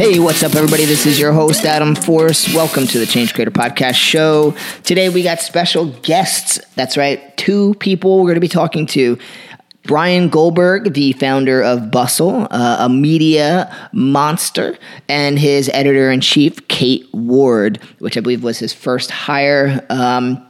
Hey, what's up, everybody? This is your host, Adam Force. Welcome to the Change Creator Podcast Show. Today, we got special guests. That's right, two people we're going to be talking to. Bryan Goldberg, the founder of Bustle, uh, a media monster, and his editor in chief, Kate Ward, which I believe was his first hire. Um,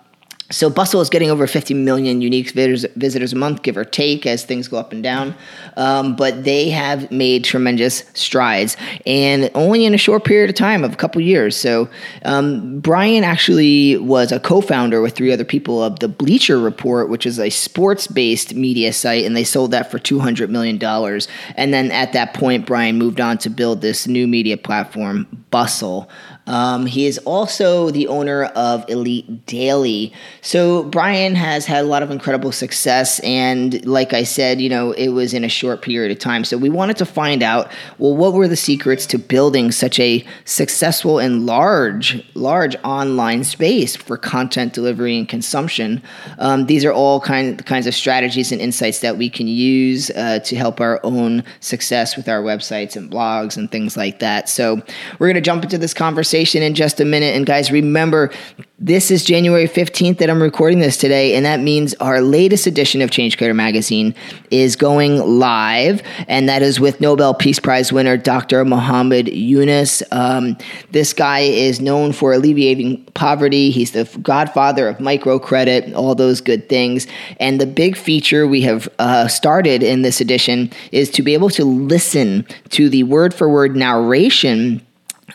so Bustle is getting over 50 million unique visitors, a month, give or take, as things go up and down. Um, but they have made tremendous strides, and only in a short period of time of a couple years. So um, Bryan actually was a co-founder with three other people of the Bleacher Report, which is a sports-based media site, and they sold that for 200 million dollars. And then at that point, Bryan moved on to build this new media platform, Bustle. Um, he is also the owner of Elite Daily. So Bryan has had a lot of incredible success, and like I said, you know, it was in a short period of time. So we wanted to find out, well, what were the secrets to building such a successful and large, large online space for content delivery and consumption? Um, these are all kind kinds of strategies and insights that we can use uh, to help our own success with our websites and blogs and things like that. So we're going to jump into this conversation conversation in just a minute. And guys, remember, this is January 15th that I'm recording this today, and that means our latest edition of Change Creator Magazine is going live, and that is with Nobel Peace Prize winner Dr. Muhammad Yunus. Um, this guy is known for alleviating poverty. He's the godfather of microcredit, all those good things. And the big feature we have uh, started in this edition is to be able to listen to the word for word narration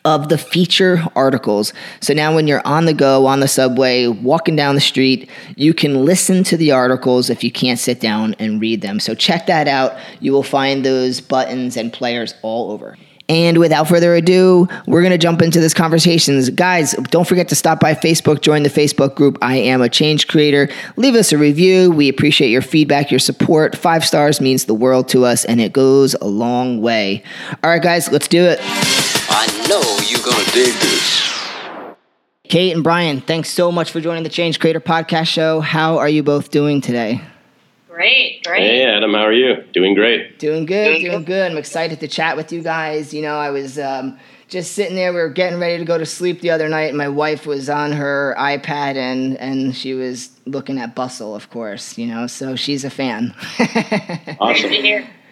of the feature articles. So now, when you're on the go, on the subway, walking down the street, you can listen to the articles if you can't sit down and read them. So, check that out. You will find those buttons and players all over. And without further ado, we're going to jump into this conversations. Guys, don't forget to stop by Facebook, join the Facebook group I Am a Change Creator. Leave us a review. We appreciate your feedback, your support. Five stars means the world to us, and it goes a long way. All right, guys, let's do it. I know you're going to dig this. Kate and Bryan, thanks so much for joining the Change Creator Podcast Show. How are you both doing today? Great, great. Hey, Adam, how are you? Doing great. Doing good, doing good. I'm excited to chat with you guys. You know, I was um, just sitting there. We were getting ready to go to sleep the other night, and my wife was on her iPad and and she was looking at Bustle, of course. You know, so she's a fan. Awesome.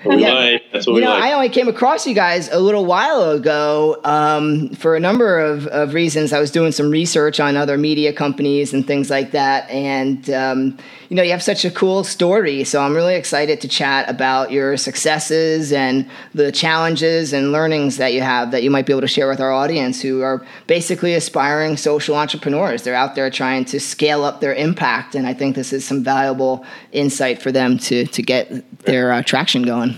Great to hear. We Yeah. like. That's what You we know, like. I only came across you guys a little while ago um, for a number of, of reasons. I was doing some research on other media companies and things like that. And, um, you know, you have such a cool story. So I'm really excited to chat about your successes and the challenges and learnings that you have that you might be able to share with our audience who are basically aspiring social entrepreneurs. They're out there trying to scale up their impact. And I think this is some valuable insight for them to, to get their uh, traction going.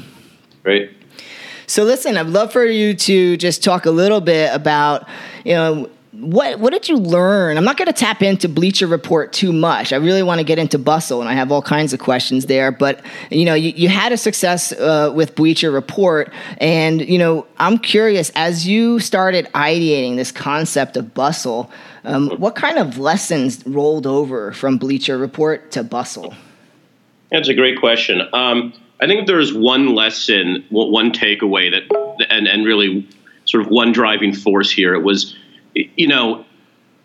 Great. So listen, I'd love for you to just talk a little bit about, you know, what what did you learn? I'm not going to tap into Bleacher Report too much. I really want to get into Bustle, and I have all kinds of questions there. But you know, you, you had a success uh, with Bleacher Report, and you know, I'm curious as you started ideating this concept of Bustle, um, what kind of lessons rolled over from Bleacher Report to Bustle? That's a great question. Um, I think there's one lesson, one one takeaway that, and and really sort of one driving force here. It was, you know,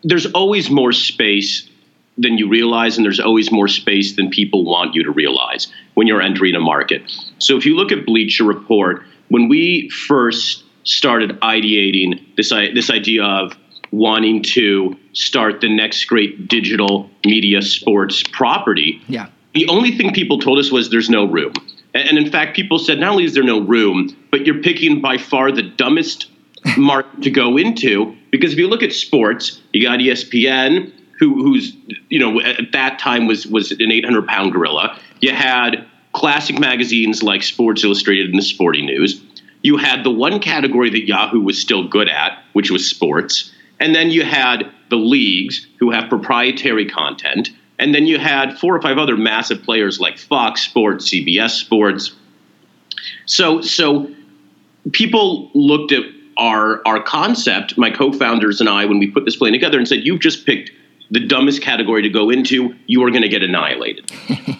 there's always more space than you realize, and there's always more space than people want you to realize when you're entering a market. So if you look at Bleacher Report, when we first started ideating this this idea of wanting to start the next great digital media sports property, Yeah. the only thing people told us was there's no room. And, and in fact, people said not only is there no room, but you're picking by far the dumbest market to go into because if you look at sports, you got ESPN, who, who's you know at that time was was an 800 pound gorilla. You had classic magazines like Sports Illustrated and the Sporting News. You had the one category that Yahoo was still good at, which was sports, and then you had the leagues who have proprietary content And then you had four or five other massive players like Fox Sports, CBS Sports. So, so people looked at our our concept, my co-founders and I, when we put this plan together, and said, "You've just picked the dumbest category to go into. You are going to get annihilated."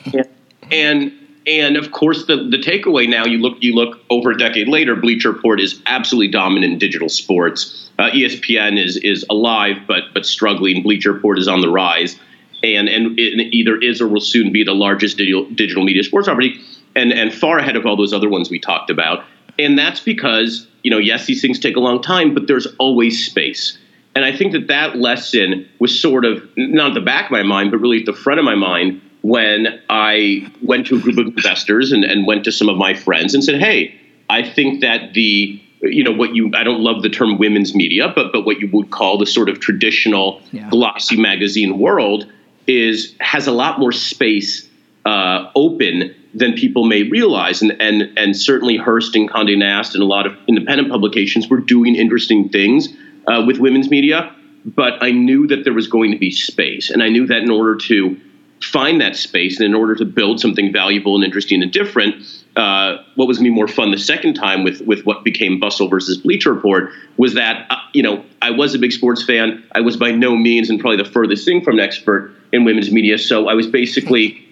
and and of course, the the takeaway now you look you look over a decade later, Bleacher Report is absolutely dominant in digital sports. Uh, ESPN is is alive but but struggling. Bleacher Report is on the rise, and and it either is or will soon be the largest digital digital media sports property, and and far ahead of all those other ones we talked about. And that's because you know yes, these things take a long time, but there's always space. And I think that that lesson was sort of not at the back of my mind, but really at the front of my mind when I went to a group of investors and, and went to some of my friends and said, "Hey, I think that the you know what you I don't love the term women's media, but but what you would call the sort of traditional yeah. glossy magazine world is has a lot more space uh, open than people may realize, and and and certainly Hearst and Condé Nast and a lot of independent publications were doing interesting things uh, with women's media. But I knew that there was going to be space, and I knew that in order to find that space and in order to build something valuable and interesting and different, uh, what was be more fun the second time with with what became Bustle versus Bleacher Report was that uh, you know I was a big sports fan. I was by no means and probably the furthest thing from an expert in women's media. So I was basically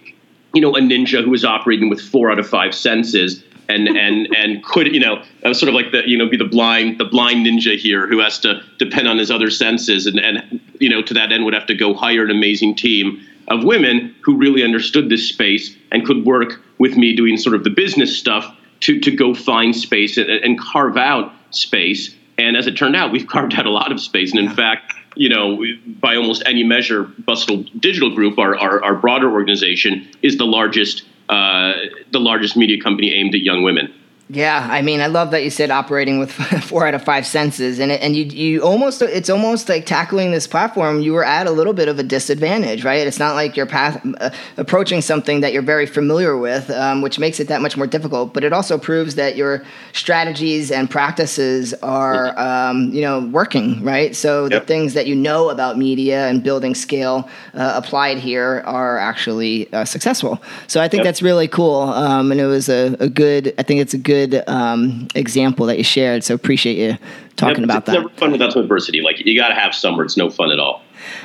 you know a ninja who was operating with four out of five senses. And, and and could you know I was sort of like the you know be the blind the blind ninja here who has to depend on his other senses and and you know to that end would have to go hire an amazing team of women who really understood this space and could work with me doing sort of the business stuff to, to go find space and, and carve out space. And as it turned out, we've carved out a lot of space. And in fact, you know, by almost any measure, Bustle Digital Group, our, our, our broader organization, is the largest uh, the largest media company aimed at young women. Yeah, I mean, I love that you said operating with four out of five senses, and it, and you you almost it's almost like tackling this platform. You were at a little bit of a disadvantage, right? It's not like you're path, uh, approaching something that you're very familiar with, um, which makes it that much more difficult. But it also proves that your strategies and practices are um, you know working, right? So yep. the things that you know about media and building scale uh, applied here are actually uh, successful. So I think yep. that's really cool, um, and it was a, a good. I think it's a good good um, example that you shared. So appreciate you talking about it's that. Never fun without some adversity. Like you got to have some where it's no fun at all.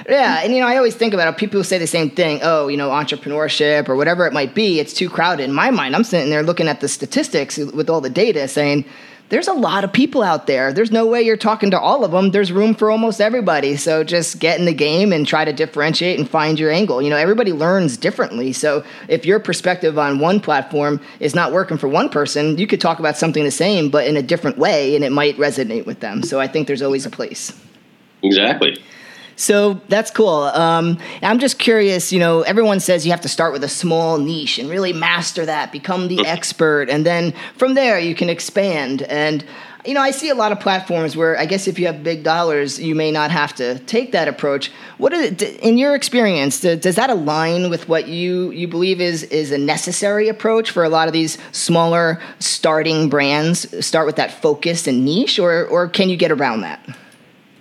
Yeah, and you know, I always think about it. People say the same thing. Oh, you know, entrepreneurship or whatever it might be. It's too crowded. In my mind, I'm sitting there looking at the statistics with all the data, saying there's a lot of people out there. There's no way you're talking to all of them. There's room for almost everybody. So just get in the game and try to differentiate and find your angle. You know, everybody learns differently. So if your perspective on one platform is not working for one person, you could talk about something the same, but in a different way, and it might resonate with them. So I think there's always a place. Exactly. So that's cool. Um, I'm just curious. You know, everyone says you have to start with a small niche and really master that, become the expert, and then from there you can expand. And you know, I see a lot of platforms where I guess if you have big dollars, you may not have to take that approach. What is in your experience? Does that align with what you you believe is is a necessary approach for a lot of these smaller starting brands? Start with that focus and niche, or or can you get around that?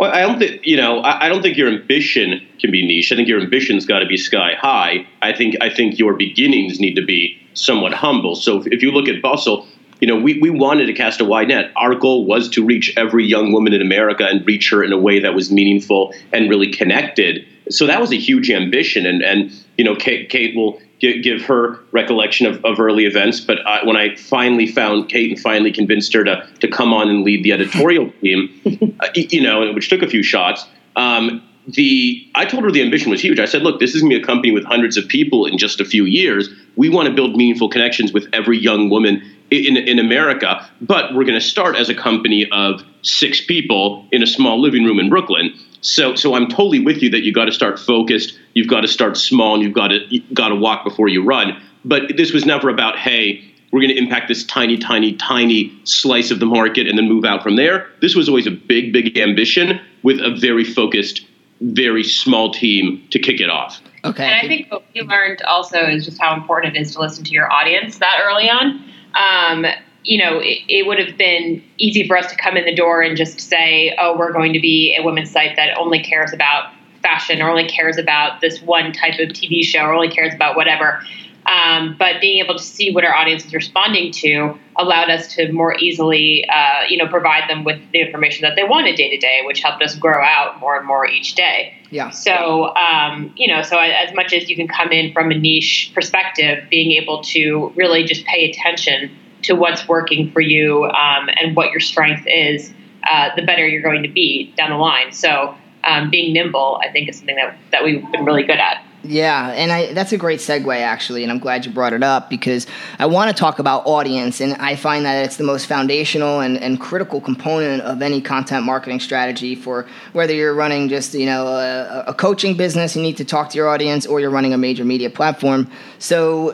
Well, I don't think you know. I, I don't think your ambition can be niche. I think your ambition's got to be sky high. I think I think your beginnings need to be somewhat humble. So if, if you look at Bustle, you know, we, we wanted to cast a wide net. Our goal was to reach every young woman in America and reach her in a way that was meaningful and really connected. So that was a huge ambition. And and you know, Kate, Kate will give her recollection of, of early events. But I, when I finally found Kate and finally convinced her to to come on and lead the editorial team, uh, you know, which took a few shots. Um, the I told her the ambition was huge. I said, look, this is going to be a company with hundreds of people in just a few years. We want to build meaningful connections with every young woman in, in America, but we're going to start as a company of six people in a small living room in Brooklyn. So, so I'm totally with you that you got to start focused. You've got to start small, and you've got to you've got to walk before you run. But this was never about, hey, we're going to impact this tiny, tiny, tiny slice of the market and then move out from there. This was always a big, big ambition with a very focused, very small team to kick it off. Okay. And I think what we learned also is just how important it is to listen to your audience that early on. Um, you know, it, it, would have been easy for us to come in the door and just say, oh, we're going to be a women's site that only cares about fashion or only cares about this one type of TV show or only cares about whatever. Um, but being able to see what our audience is responding to allowed us to more easily, uh, you know, provide them with the information that they wanted day to day, which helped us grow out more and more each day. Yeah. So, um, you know, so as much as you can come in from a niche perspective, being able to really just pay attention to what's working for you um, and what your strength is, uh, the better you're going to be down the line. So, um, being nimble, I think, is something that that we've been really good at. Yeah, and I, that's a great segue actually, and I'm glad you brought it up because I want to talk about audience, and I find that it's the most foundational and, and critical component of any content marketing strategy for whether you're running just you know a, a coaching business, you need to talk to your audience, or you're running a major media platform. So,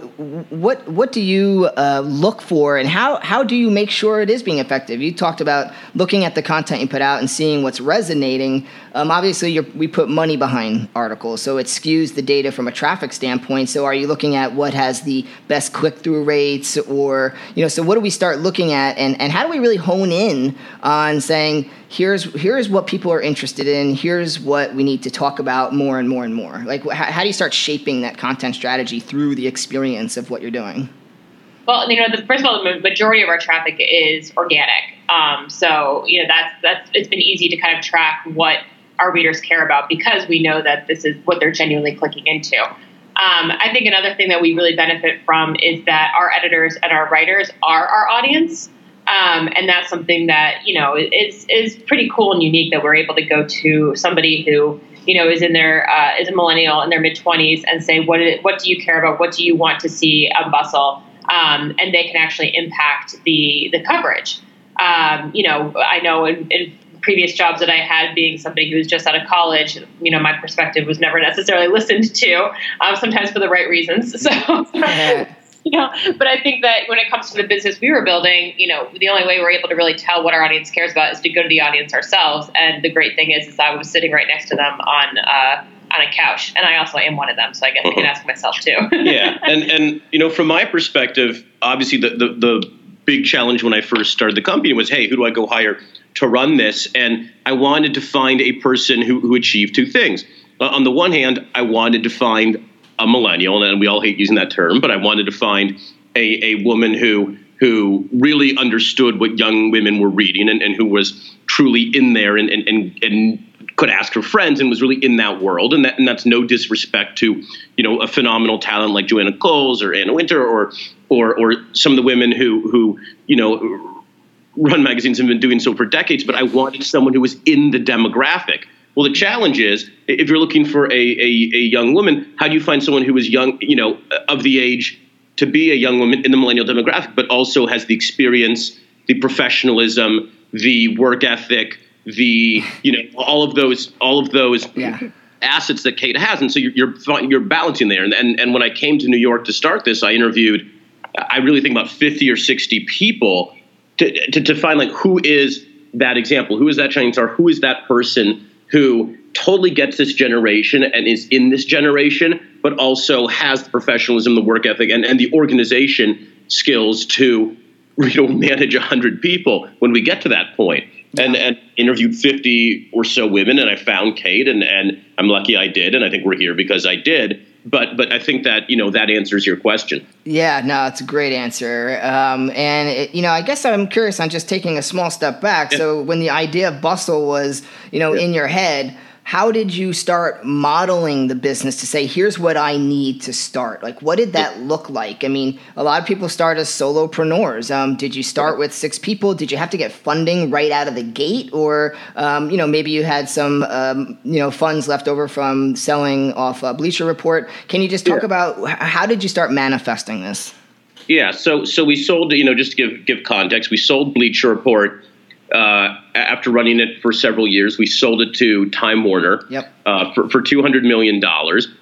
what what do you uh, look for, and how how do you make sure it is being effective? You talked about looking at the content you put out and seeing what's resonating. Um, obviously, we put money behind articles, so it skews the data from a traffic standpoint. So, are you looking at what has the best click through rates, or you know, so what do we start looking at, and and how do we really hone in on saying here's here's what people are interested in, here's what we need to talk about more and more and more. Like, how, how do you start shaping that content strategy through the experience of what you're doing? Well, you know, the, first of all, the majority of our traffic is organic. Um, so, you know, that's that's it's been easy to kind of track what our readers care about because we know that this is what they're genuinely clicking into. Um, I think another thing that we really benefit from is that our editors and our writers are our audience. Um, and that's something that, you know, is, is pretty cool and unique that we're able to go to somebody who, you know, is in their, uh, is a millennial in their mid 20s and say, what, is, what do you care about? What do you want to see on Bustle? Um, and they can actually impact the, the coverage. Um, you know, I know in, in previous jobs that I had, being somebody who was just out of college, you know, my perspective was never necessarily listened to, um, sometimes for the right reasons. So, you know, but I think that when it comes to the business we were building, you know, the only way we're able to really tell what our audience cares about is to go to the audience ourselves. And the great thing is, is I was sitting right next to them on, uh, on a couch, and I also am one of them, so I guess I can ask myself too. yeah, and and you know, from my perspective, obviously the, the the big challenge when I first started the company was, hey, who do I go hire? to run this, and I wanted to find a person who, who achieved two things. Uh, on the one hand, I wanted to find a millennial, and we all hate using that term, but I wanted to find a, a woman who who really understood what young women were reading and, and who was truly in there and, and, and, and could ask her friends and was really in that world. And, that, and that's no disrespect to, you know, a phenomenal talent like Joanna Coles or Anna Wintour or, or, or some of the women who, who, you know, run magazines have been doing so for decades, but I wanted someone who was in the demographic. Well, the challenge is if you're looking for a, a, a young woman, how do you find someone who is young, you know, of the age to be a young woman in the millennial demographic, but also has the experience, the professionalism, the work ethic, the you know all of those all of those yeah. assets that Kate has, and so you're you're, you're balancing there. And, and and when I came to New York to start this, I interviewed, I really think about 50 or 60 people to, to, to find like who is that example, who is that shining star, who is that person who totally gets this generation and is in this generation, but also has the professionalism, the work ethic, and, and the organization skills to you know manage a hundred people when we get to that point. Yeah. And, and interviewed 50 or so women, and I found Kate, and, and I'm lucky I did, and I think we're here because I did but but I think that you know that answers your question. Yeah, no, it's a great answer. Um, and it, you know, I guess I'm curious on just taking a small step back. Yeah. So when the idea of bustle was you know yeah. in your head how did you start modeling the business to say here's what i need to start like what did that look like? I mean a lot of people start as solopreneurs. Um, did you start with six people? Did you have to get funding right out of the gate? Or um, you know maybe you had some um, you know funds left over from selling off a bleacher report. Can you just talk yeah. about how did you start manifesting this? Yeah so so we sold you know just to give give context we sold bleacher report uh, after running it for several years, we sold it to Time Warner yep. uh, for, for $200 million.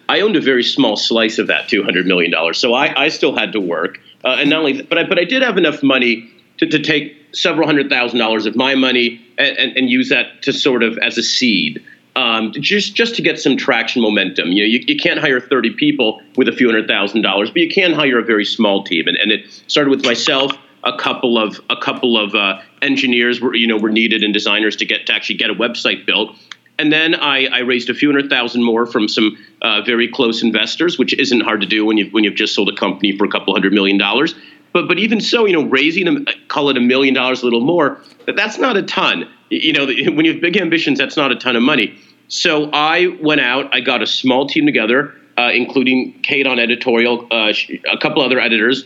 I owned a very small slice of that $200 million. So I, I still had to work. Uh, and not only, that, but I, but I did have enough money to, to take several hundred thousand dollars of my money and, and, and use that to sort of as a seed. Um, just just to get some traction momentum. You know, you, you can't hire 30 people with a few hundred thousand dollars, but you can hire a very small team. And, and it started with myself a couple of a couple of uh, engineers were you know were needed and designers to get to actually get a website built. and then I, I, raised a few hundred thousand more from some uh, very close investors, which isn't hard to do when you've when you've just sold a company for a couple hundred million dollars. But but even so, you know, raising a, call it a million dollars, a little more, that's not a ton. You know, when you have big ambitions, that's not a ton of money. So I went out, I got a small team together, uh, including Kate on editorial, uh, a couple other editors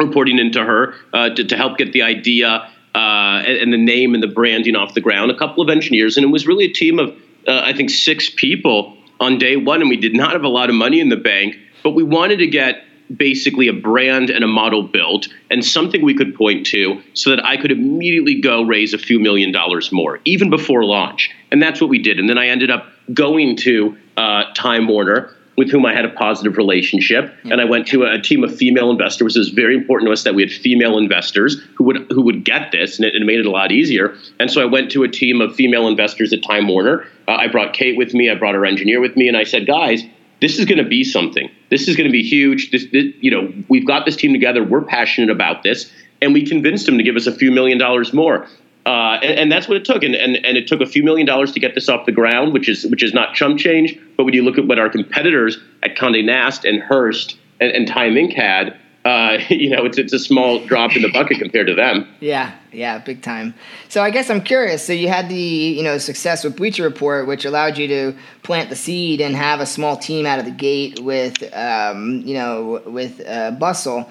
reporting into her uh, to, to help get the idea uh, and, and, the name and the branding off the ground, a couple of engineers, and it was really a team of uh, I think six people on day one, and we did not have a lot of money in the bank, but we wanted to get basically a brand and a model built and something we could point to so that I could immediately go raise a few million dollars more, even before launch. And that's what we did. And then I ended up going to uh, Time Warner with whom I had a positive relationship. Yeah. And I went to a, a, team of female investors. It was very important to us that we had female investors who would who would get this, and it, it made it a lot easier. And so I went to a team of female investors at Time Warner. Uh, I brought Kate with me. I brought our engineer with me, and I said, guys. This is going to be something. This is going to be huge. This, this, you know, we've got this team together. We're passionate about this, and we convinced them to give us a few million dollars more. Uh, and, and, that's what it took. And, and, and it took a few million dollars to get this off the ground, which is which is not chump change. But when you look at what our competitors at Condé Nast and Hearst and, and Time Inc. had, uh, you know, it's it's a small drop in the bucket compared to them. Yeah, yeah, big time. So I guess I'm curious. So you had the you know success with Bleacher Report, which allowed you to plant the seed and have a small team out of the gate with um, you know with uh, Bustle.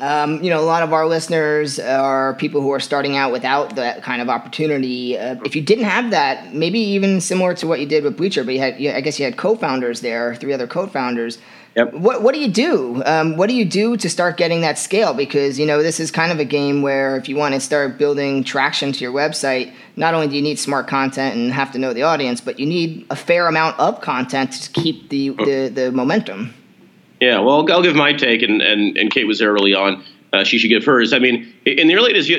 Um, you know, a lot of our listeners are people who are starting out without that kind of opportunity. Uh, if you didn't have that, maybe even similar to what you did with Bleacher, but you had, you, I guess you had co-founders there, three other co-founders. Yep. What What do you do? Um, what do you do to start getting that scale? Because you know this is kind of a game where if you want to start building traction to your website, not only do you need smart content and have to know the audience, but you need a fair amount of content to keep the, the, the momentum. Yeah, well, I'll give my take, and, and, and Kate was there early on. Uh, she should give hers. I mean, in the early days,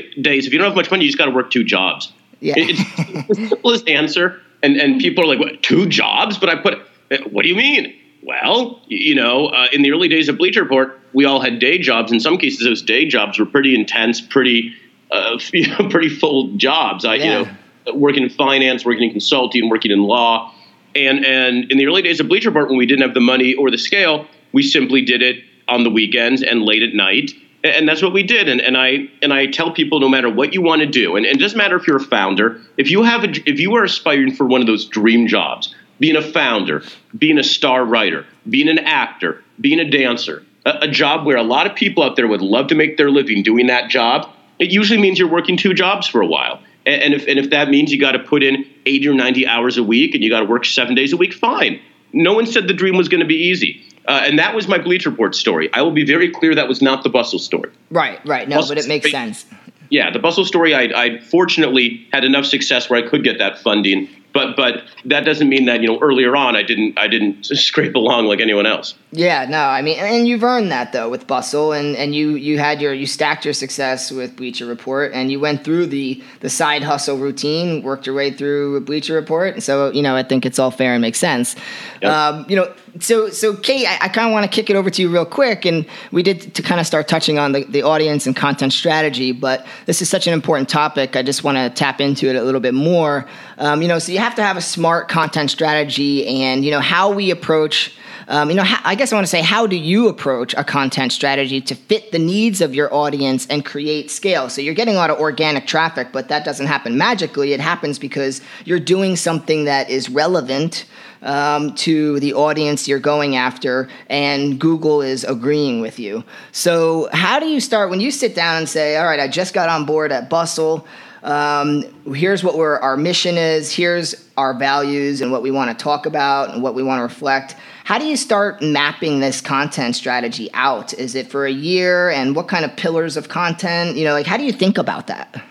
if you don't have much money, you just got to work two jobs. Yeah. It's the simplest answer. And, and people are like, what, two jobs? But I put, uh, what do you mean? Well, you know, uh, in the early days of Bleacher Report, we all had day jobs. In some cases, those day jobs were pretty intense, pretty, uh, you know, pretty full jobs. I, yeah. you know, working in finance, working in consulting, working in law. And, and in the early days of Bleacher Report, when we didn't have the money or the scale, we simply did it on the weekends and late at night and that's what we did. And, and i and i tell people no matter what you want to do and, and, it doesn't matter if you're a founder if you have a, if you are aspiring for one of those dream jobs being a founder being a star writer being an actor being a dancer a, a job where a lot of people out there would love to make their living doing that job it usually means you're working two jobs for a while. And, and if and if that means you got to put in 80 or 90 hours a week and you got to work seven days a week fine. No one said the dream was going to be easy uh, and that was my Bleacher Report story. I will be very clear that was not the Bustle story. Right, right. No, Bustle but it makes story, sense. Yeah, the Bustle story, I, I fortunately had enough success where I could get that funding but but that doesn't mean that you know earlier on I didn't I didn't scrape along like anyone else. Yeah, no, I mean, and you've earned that though with Bustle, and and you you had your you stacked your success with Bleacher Report, and you went through the the side hustle routine, worked your way through Bleacher Report, and so you know I think it's all fair and makes sense. Yep. Um, you know, so so Kate, I, I kind of want to kick it over to you real quick, and we did to kind of start touching on the the audience and content strategy, but this is such an important topic. I just want to tap into it a little bit more. Um, you know, so you have to have a smart content strategy, and you know how we approach. Um, you know, how, I guess I want to say, how do you approach a content strategy to fit the needs of your audience and create scale? So you're getting a lot of organic traffic, but that doesn't happen magically. It happens because you're doing something that is relevant um, to the audience you're going after, and Google is agreeing with you. So, how do you start when you sit down and say, All right, I just got on board at Bustle? Um, here's what our mission is, here's our values and what we want to talk about and what we want to reflect. How do you start mapping this content strategy out? Is it for a year and what kind of pillars of content? You know, like how do you think about that?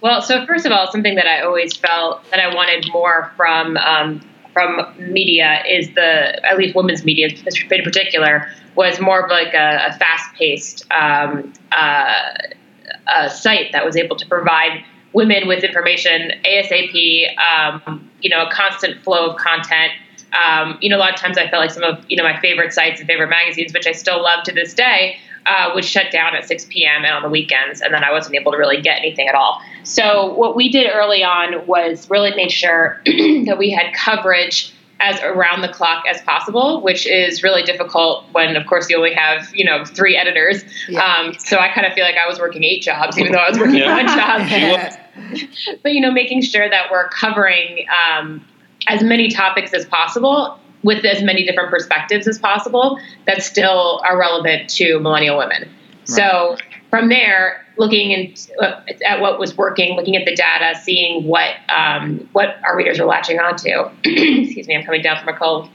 Well, so first of all, something that I always felt that I wanted more from um, from media is the at least women's media in particular was more of like a, a fast paced um, uh, site that was able to provide women with information ASAP, um, you know, a constant flow of content. um, you know, a lot of times I felt like some of you know my favorite sites and favorite magazines, which I still love to this day, uh, would shut down at 6 p.m. and on the weekends, and then I wasn't able to really get anything at all. So what we did early on was really made sure that we had coverage as around the clock as possible, which is really difficult when, of course, you only have you know three editors. Yeah. Um, so I kind of feel like I was working eight jobs, even though I was working yeah. one job. but you know, making sure that we're covering um, as many topics as possible with as many different perspectives as possible that still are relevant to millennial women. Right. So from there, looking in, uh, at what was working, looking at the data, seeing what um, what our readers are latching onto. Excuse me, I'm coming down from a cold.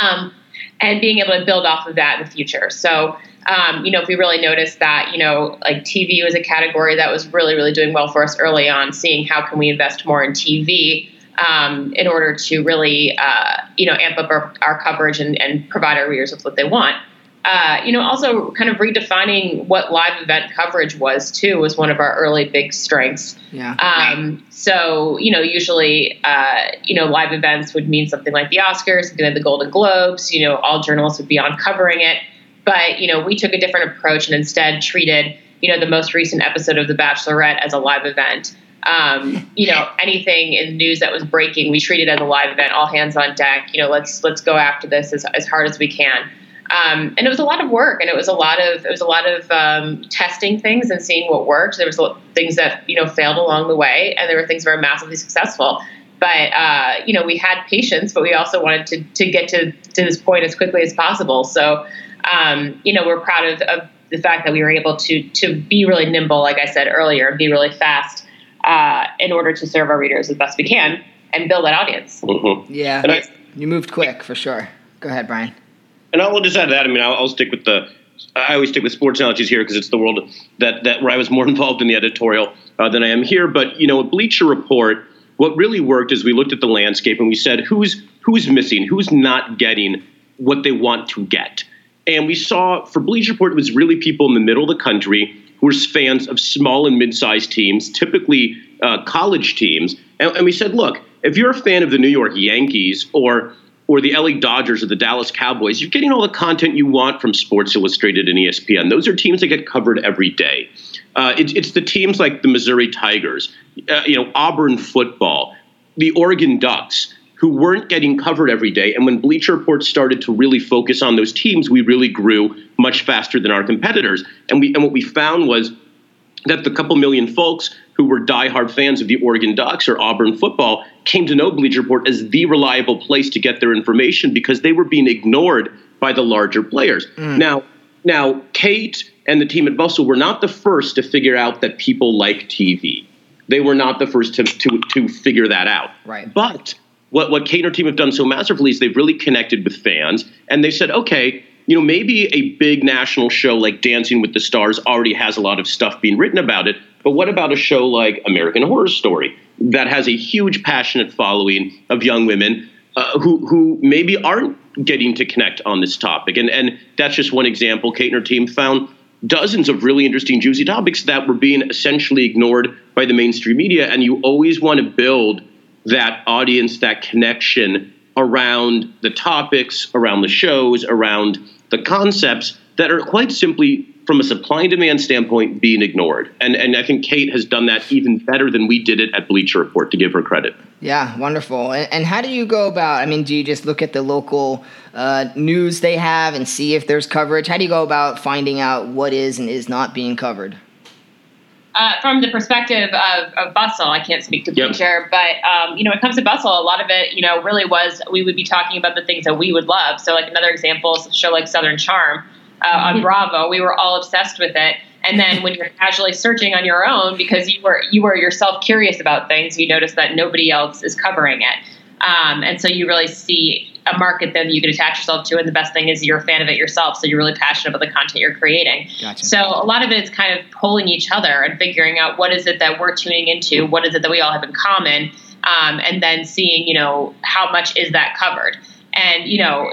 Um, and being able to build off of that in the future. So, um, you know, if we really noticed that, you know, like TV was a category that was really, really doing well for us early on, seeing how can we invest more in TV um, in order to really, uh, you know, amp up our, our coverage and, and, provide our readers with what they want. Uh, you know, also kind of redefining what live event coverage was too was one of our early big strengths. Yeah. Um, so you know, usually, uh, you know, live events would mean something like the Oscars, something like the Golden Globes. You know, all journalists would be on covering it. But you know, we took a different approach and instead treated you know the most recent episode of The Bachelorette as a live event um, you know, anything in news that was breaking, we treated as a live event, all hands on deck. You know, let's let's go after this as, as hard as we can. Um, and it was a lot of work, and it was a lot of it was a lot of um, testing things and seeing what worked. There was things that you know failed along the way, and there were things that were massively successful. But uh, you know, we had patience, but we also wanted to to get to to this point as quickly as possible. So, um, you know, we're proud of, of the fact that we were able to to be really nimble, like I said earlier, and be really fast uh, in order to serve our readers as best we can and build that audience. Mm-hmm. Yeah, I, you moved quick for sure. Go ahead, Bryan. And I'll just add that. I mean, I'll, I'll stick with the. I always stick with sports analogies here because it's the world that that where I was more involved in the editorial uh, than I am here. But you know, a Bleacher Report, what really worked is we looked at the landscape and we said who's who's missing, who's not getting what they want to get. And we saw for Bleacher Report, it was really people in the middle of the country who are fans of small and mid-sized teams, typically uh, college teams. And, and we said, look, if you're a fan of the New York Yankees or or the LA Dodgers or the Dallas Cowboys, you're getting all the content you want from Sports Illustrated and ESPN. Those are teams that get covered every day. Uh, it, it's the teams like the Missouri Tigers, uh, you know, Auburn football, the Oregon Ducks, who weren't getting covered every day. And when Bleacher Report started to really focus on those teams, we really grew much faster than our competitors. And we and what we found was that the couple million folks who were diehard fans of the Oregon Ducks or Auburn football came to know Bleacher Report as the reliable place to get their information because they were being ignored by the larger players. Mm. Now, now Kate and the team at Bustle were not the first to figure out that people like TV. They were not the first to, to, to figure that out. Right. But what, what Kate and her team have done so masterfully is they've really connected with fans and they've said, okay, you know, maybe a big national show like Dancing with the Stars already has a lot of stuff being written about it. But what about a show like American Horror Story that has a huge, passionate following of young women uh, who who maybe aren't getting to connect on this topic? And and that's just one example. Kate and her team found dozens of really interesting, juicy topics that were being essentially ignored by the mainstream media. And you always want to build that audience, that connection around the topics, around the shows, around the concepts that are quite simply from a supply and demand standpoint being ignored. And and I think Kate has done that even better than we did it at Bleacher Report to give her credit. Yeah, wonderful. And, and how do you go about? I mean, do you just look at the local uh, news they have and see if there's coverage? How do you go about finding out what is and is not being covered? Uh, from the perspective of, of Bustle, I can't speak to Bleacher, yep. but um, you know, when it comes to Bustle, a lot of it, you know, really was we would be talking about the things that we would love. So, like another example is a show like Southern Charm uh, on mm-hmm. Bravo. We were all obsessed with it. And then when you're casually searching on your own because you were you were yourself curious about things, you notice that nobody else is covering it. Um, and so you really see a market that you can attach yourself to. And the best thing is you're a fan of it yourself. So you're really passionate about the content you're creating. Gotcha. So a lot of it is kind of pulling each other and figuring out what is it that we're tuning into? What is it that we all have in common? Um, and then seeing, you know, how much is that covered? And, you know,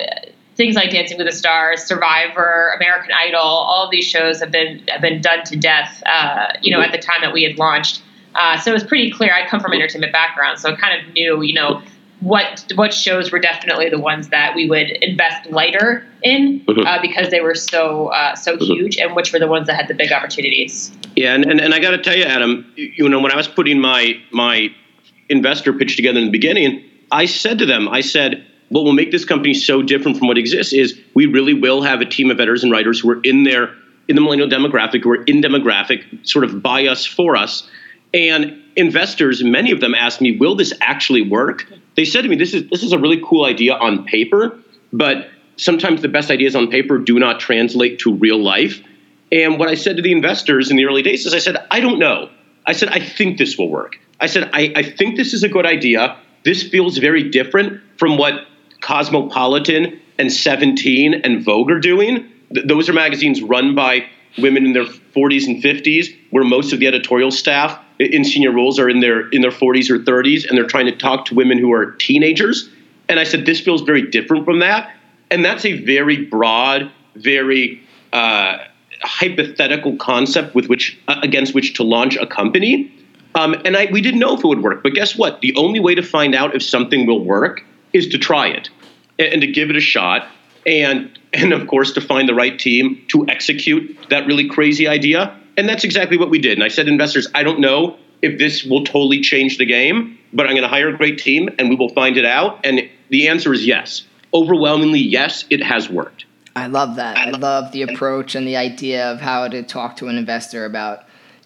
things like Dancing with the Stars, Survivor, American Idol, all of these shows have been have been done to death. Uh, you know, at the time that we had launched, uh, so it was pretty clear. I come from an entertainment background, so I kind of knew, you know, what what shows were definitely the ones that we would invest lighter in Mhm. uh, because they were so uh, so Mhm. huge, and which were the ones that had the big opportunities. Yeah, and, and, and I got to tell you, Adam, you know, when I was putting my my investor pitch together in the beginning, I said to them, I said, what will make this company so different from what exists is we really will have a team of editors and writers who are in there in the millennial demographic, who are in demographic, sort of by us for us. And investors, many of them asked me, will this actually work? They said to me, this is this is a really cool idea on paper, but sometimes the best ideas on paper do not translate to real life. And what I said to the investors in the early days is I said, I don't know. I said, I think this will work. I said, I, I think this is a good idea. This feels very different from what Cosmopolitan and 17 and Vogue are doing. Th- those are magazines run by women in their 40s and 50s, where most of the editorial staff in senior roles are in their in their 40s or 30s, and they're trying to talk to women who are teenagers. And I said, this feels very different from that. And that's a very broad, very uh, hypothetical concept with which uh, against which to launch a company. Um, and I, we didn't know if it would work. But guess what? The only way to find out if something will work is to try it and, and to give it a shot. And and of course to find the right team to execute that really crazy idea. And that's exactly what we did. And I said, to investors, I don't know if this will totally change the game, but I'm going to hire a great team and we will find it out. And the answer is yes. Overwhelmingly, yes, it has worked. I love that. I love the approach and the idea of how to talk to an investor about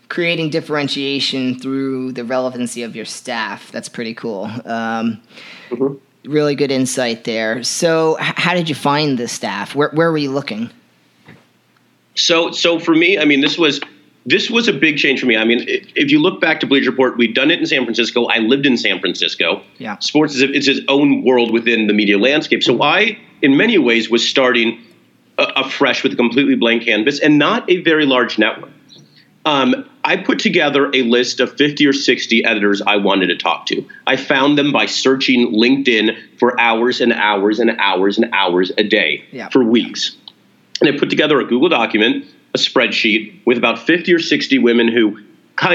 creating differentiation through the relevancy of your staff. That's pretty cool. Um, Mhm. Really good insight there. So, h- how did you find the staff? Where, where were you looking? So, so for me, I mean, this was this was a big change for me. I mean, if you look back to Bleacher Report, we'd done it in San Francisco. I lived in San Francisco. Yeah. Sports is it's its own world within the media landscape. So I, in many ways, was starting a- afresh with a completely blank canvas and not a very large network. Um, I put together a list of 50 or 60 editors I wanted to talk to. I found them by searching LinkedIn for hours and hours and hours and hours a day Yeah. for weeks. And I put together a Google document, a spreadsheet with about 50 or 60 women who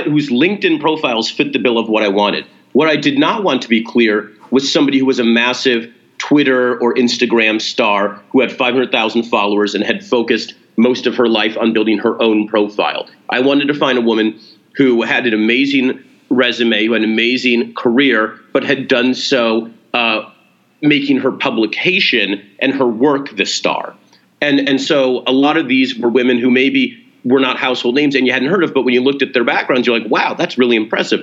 whose LinkedIn profiles fit the bill of what I wanted. What I did not want to be clear was somebody who was a massive Twitter or Instagram star who had 500,000 followers and had focused most of her life on building her own profile. I wanted to find a woman who had an amazing resume, who had an amazing career, but had done so uh, making her publication and her work the star. And and so a lot of these were women who maybe were not household names and you hadn't heard of, but when you looked at their backgrounds, you're like, wow, that's really impressive.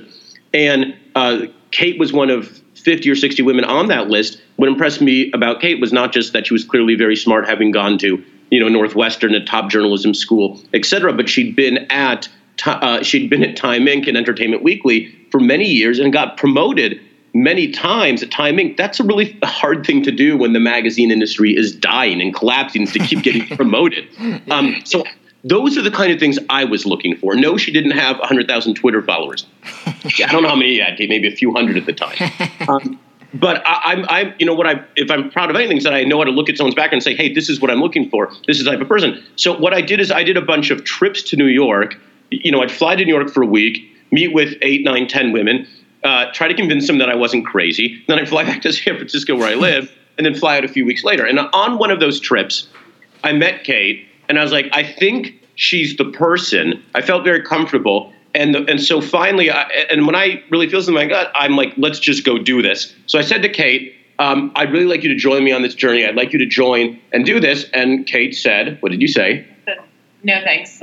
And uh, Kate was one of 50 or 60 women on that list. What impressed me about Kate was not just that she was clearly very smart, having gone to you know Northwestern, a top journalism school, et cetera, but she'd been at uh, she'd been at Time Inc. and Entertainment Weekly for many years and got promoted many times at Time Inc. That's a really hard thing to do when the magazine industry is dying and collapsing to keep getting promoted. Um, so those are the kind of things I was looking for. No, she didn't have 100,000 Twitter followers. I don't know how many she had, maybe a few hundred at the time. Um, but I, I'm, I'm, you know, what I, if I'm proud of anything, is that I know how to look at someone's background and say, hey, this is what I'm looking for. This is the type of person. So what I did is I did a bunch of trips to New York. You know, I'd fly to New York for a week, meet with eight, nine, ten women, uh, try to convince them that I wasn't crazy. Then I'd fly back to San Francisco where I live, and then fly out a few weeks later. And on one of those trips, I met Kate, and I was like, I think she's the person. I felt very comfortable. And, and so finally, I, and when I really feel something in my gut, I'm like, let's just go do this. So I said to Kate, um, I'd really like you to join me on this journey. I'd like you to join and do this. And Kate said, What did you say? No thanks.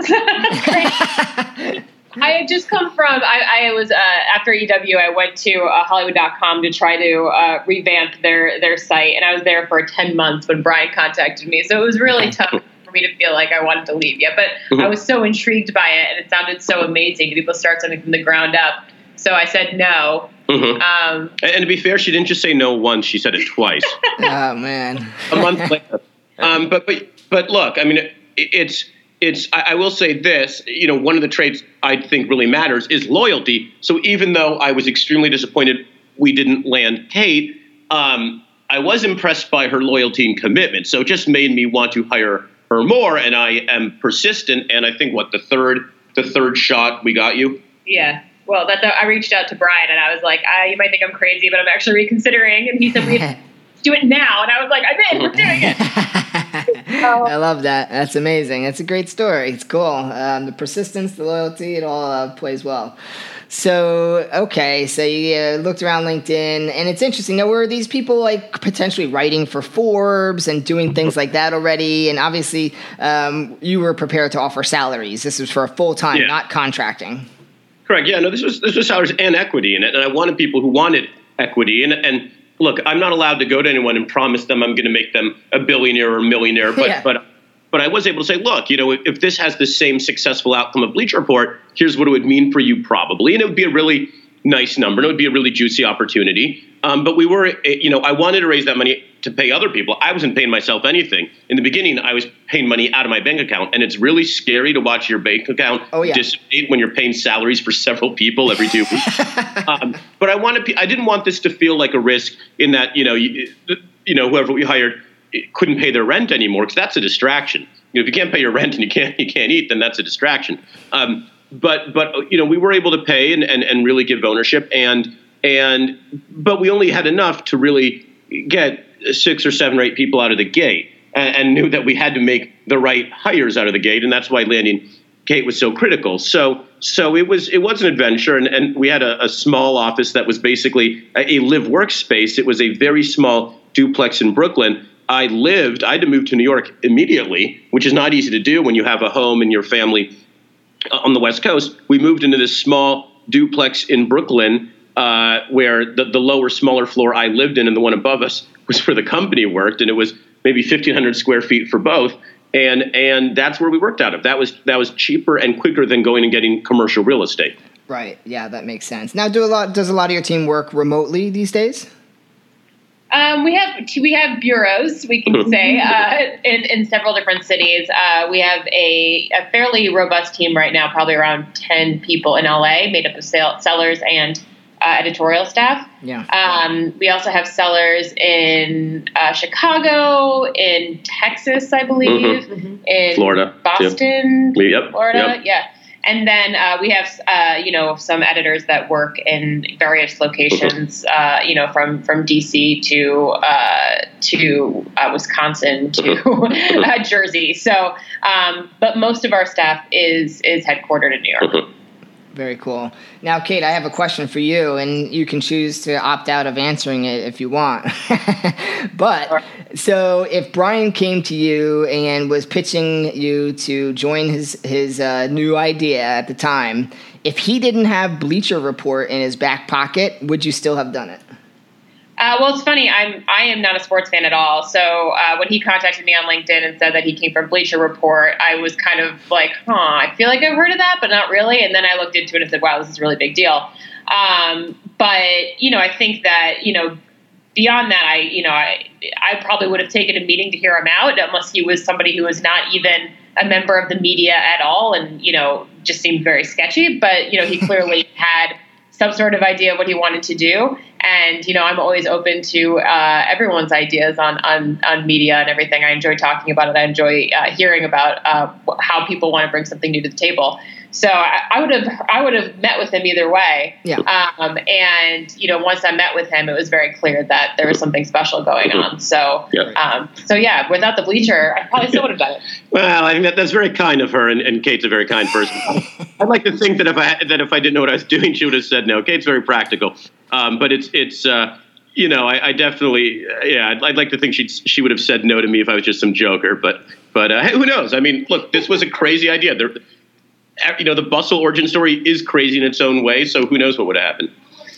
I had just come from. I, I was uh, after EW. I went to uh, Hollywood.com to try to uh, revamp their their site, and I was there for ten months when Bryan contacted me. So it was really tough for me to feel like I wanted to leave yet. But I was so intrigued by it, and it sounded so amazing to be able to start something from the ground up. So I said no. Mhm. Um, And, and to be fair, she didn't just say no once; she said it twice. oh man. a month later. Um, but but but look, I mean, it, it's it's. I, I will say this. You know, one of the traits I think really matters is loyalty. So even though I was extremely disappointed we didn't land Kate, um, I was impressed by her loyalty and commitment. So it just made me want to hire her more. And I am persistent. And I think what the third the third shot we got you. yeah. well, that's I reached out to Bryan and I was like, ah, you might think I'm crazy, but I'm actually reconsidering. And he said, we do it now. And I was like, I'm in, we're doing it. I love that. That's amazing. That's a great story. It's cool. Um, the persistence, the loyalty, it all uh, plays well. So okay, so you uh, looked around LinkedIn, and it's interesting. Now, were these people like potentially writing for Forbes and doing things like that already? And obviously, um, you were prepared to offer salaries. This was for a full time, Yeah. not contracting. Correct. Yeah. No, this was this was salaries and equity in it, and I wanted people who wanted equity. And and look, I'm not allowed to go to anyone and promise them I'm going to make them a billionaire or a millionaire, but Yeah. but. But I was able to say, look, you know, if, if this has the same successful outcome of Bleacher Report, here's what it would mean for you probably, and it would be a really nice number, and it would be a really juicy opportunity. Um, but we were, eh, you know, I wanted to raise that money to pay other people. I wasn't paying myself anything. In the beginning, I was paying money out of my bank account, and it's really scary to watch your bank account Oh, yeah. dissipate when you're paying salaries for several people every two weeks. um, but I wanted, I didn't want this to feel like a risk in that you know, you, you know, whoever we hired couldn't pay their rent anymore because that's a distraction. You know, if you can't pay your rent and you can't you can't eat, then that's a distraction. Um, but but you know, we were able to pay and, and, and really give ownership and and but we only had enough to really get six or seven or eight people out of the gate and, and knew that we had to make the right hires out of the gate and that's why landing Kate was so critical. So so it was it was an adventure, and, and we had a, a small office that was basically a, a live workspace. It was a very small duplex in Brooklyn. I lived. I had to move to New York immediately, which is not easy to do when you have a home and your family on the West Coast. We moved into this small duplex in Brooklyn, uh, where the, the lower, smaller floor I lived in, and the one above us was where the company worked, and it was maybe 1,500 square feet for both. And and that's where we worked out of. That was that was cheaper and quicker than going and getting commercial real estate. Right. Yeah, that makes sense. Now, do a lot? Does a lot of your team work remotely these days? Um, we have we have bureaus, we can say, uh, in, in several different cities. Uh, we have a, a fairly robust team right now, probably around 10 people in LA, made up of sale, sellers and uh, editorial staff. Yeah. Um, we also have sellers in uh, Chicago, in Texas, I believe, in Florida. Boston, Yep, Florida, yep. yeah. And then uh, we have, uh, you know, some editors that work in various locations, uh, you know, from from DC to uh, to uh, Wisconsin to uh, Jersey. So, um, but most of our staff is is headquartered in New York. Very cool. Now, Kate, I have a question for you, and you can choose to opt out of answering it if you want. but so, if Bryan came to you and was pitching you to join his his uh, new idea at the time, if he didn't have Bleacher Report in his back pocket, would you still have done it? Uh, well, it's funny. I'm I am not a sports fan at all. So uh, when he contacted me on LinkedIn and said that he came from Bleacher Report, I was kind of like, huh, I feel like I've heard of that, but not really. And then I looked into it and said, wow, this is a really big deal. Um, but you know, I think that you know, beyond that, I you know, I I probably would have taken a meeting to hear him out unless he was somebody who was not even a member of the media at all, and you know, just seemed very sketchy. But you know, he clearly had some sort of idea of what he wanted to do. And you know, I'm always open to uh, everyone's ideas on, on on media and everything. I enjoy talking about it. I enjoy uh, hearing about uh, how people want to bring something new to the table. So I, I would have I would have met with him either way. Yeah. Um, and you know, once I met with him, it was very clear that there was something special going on. So Yeah. um, so yeah, without the bleacher, I probably still would have done it. Well, I think that, that's very kind of her, and, and Kate's a very kind person. I'd like to think that if I that if I didn't know what I was doing, she would have said no. Kate's very practical, um, but it's it's uh, you know I, I definitely uh, yeah I'd, I'd like to think she she would have said no to me if I was just some joker, but but uh, hey, who knows? I mean, look, this was a crazy idea. There, you know, the bustle origin story is crazy in its own way, so who knows what would have happened.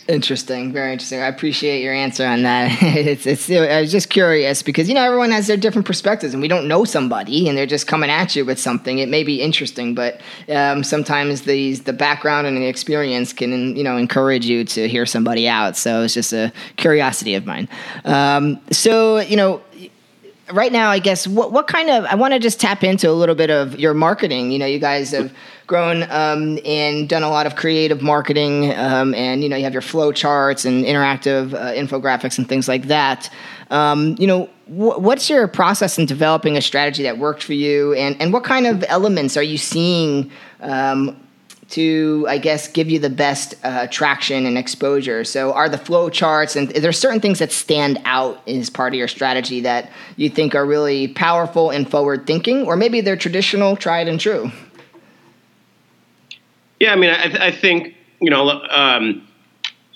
Interesting, very interesting. I appreciate your answer on that. it's, it's, I was just curious because you know everyone has their different perspectives, and we don't know somebody, and they're just coming at you with something. It may be interesting, but um, sometimes these the background and the experience can you know encourage you to hear somebody out. So it's just a curiosity of mine. Um, so you know right now, I guess what what kind of I want to just tap into a little bit of your marketing. You know, you guys have grown um, and done a lot of creative marketing, um, and you know, you have your flow charts and interactive uh, infographics and things like that. Um, you know, wh- what's your process in developing a strategy that worked for you, and and what kind of elements are you seeing? To, I guess, give you the best uh, traction and exposure? So, are the flow charts and are there certain things that stand out as part of your strategy that you think are really powerful and forward thinking, or maybe they're traditional, tried and true? Yeah, I mean, I, I think you know, um,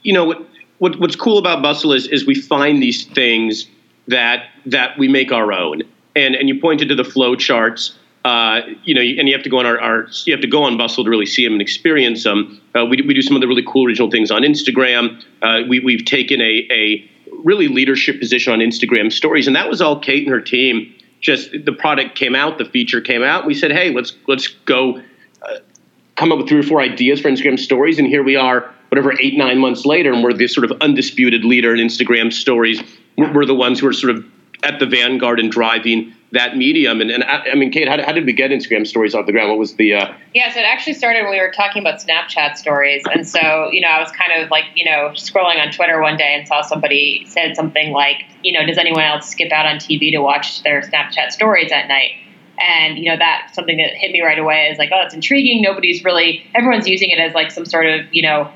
you know what, what, what's cool about Bustle is is we find these things that that we make our own, and and you pointed to the flow charts. Uh, you know, and you have to go on our, our, you have to go on Bustle to really see them and experience them. Uh, we, we do some of the really cool original things on Instagram. Uh, we, we've taken a, a really leadership position on Instagram stories, and that was all Kate and her team. Just the product came out, the feature came out. We said, hey, let's let's go uh, come up with three or four ideas for Instagram stories, and here we are, whatever eight nine months later, and we're the sort of undisputed leader in Instagram stories. We're, we're the ones who are sort of at the vanguard and driving that medium. And, and I, I mean, Kate, how, how, did we get Instagram stories off the ground? What was the? Uh... Yeah, so it actually started when we were talking about Snapchat stories, and so you know, I was kind of like you know scrolling on Twitter one day and saw somebody said something like, you know, does anyone else skip out on TV to watch their Snapchat stories at night? And you know that's something that hit me right away is like, oh, that's intriguing. Nobody's really, everyone's using it as like some sort of you know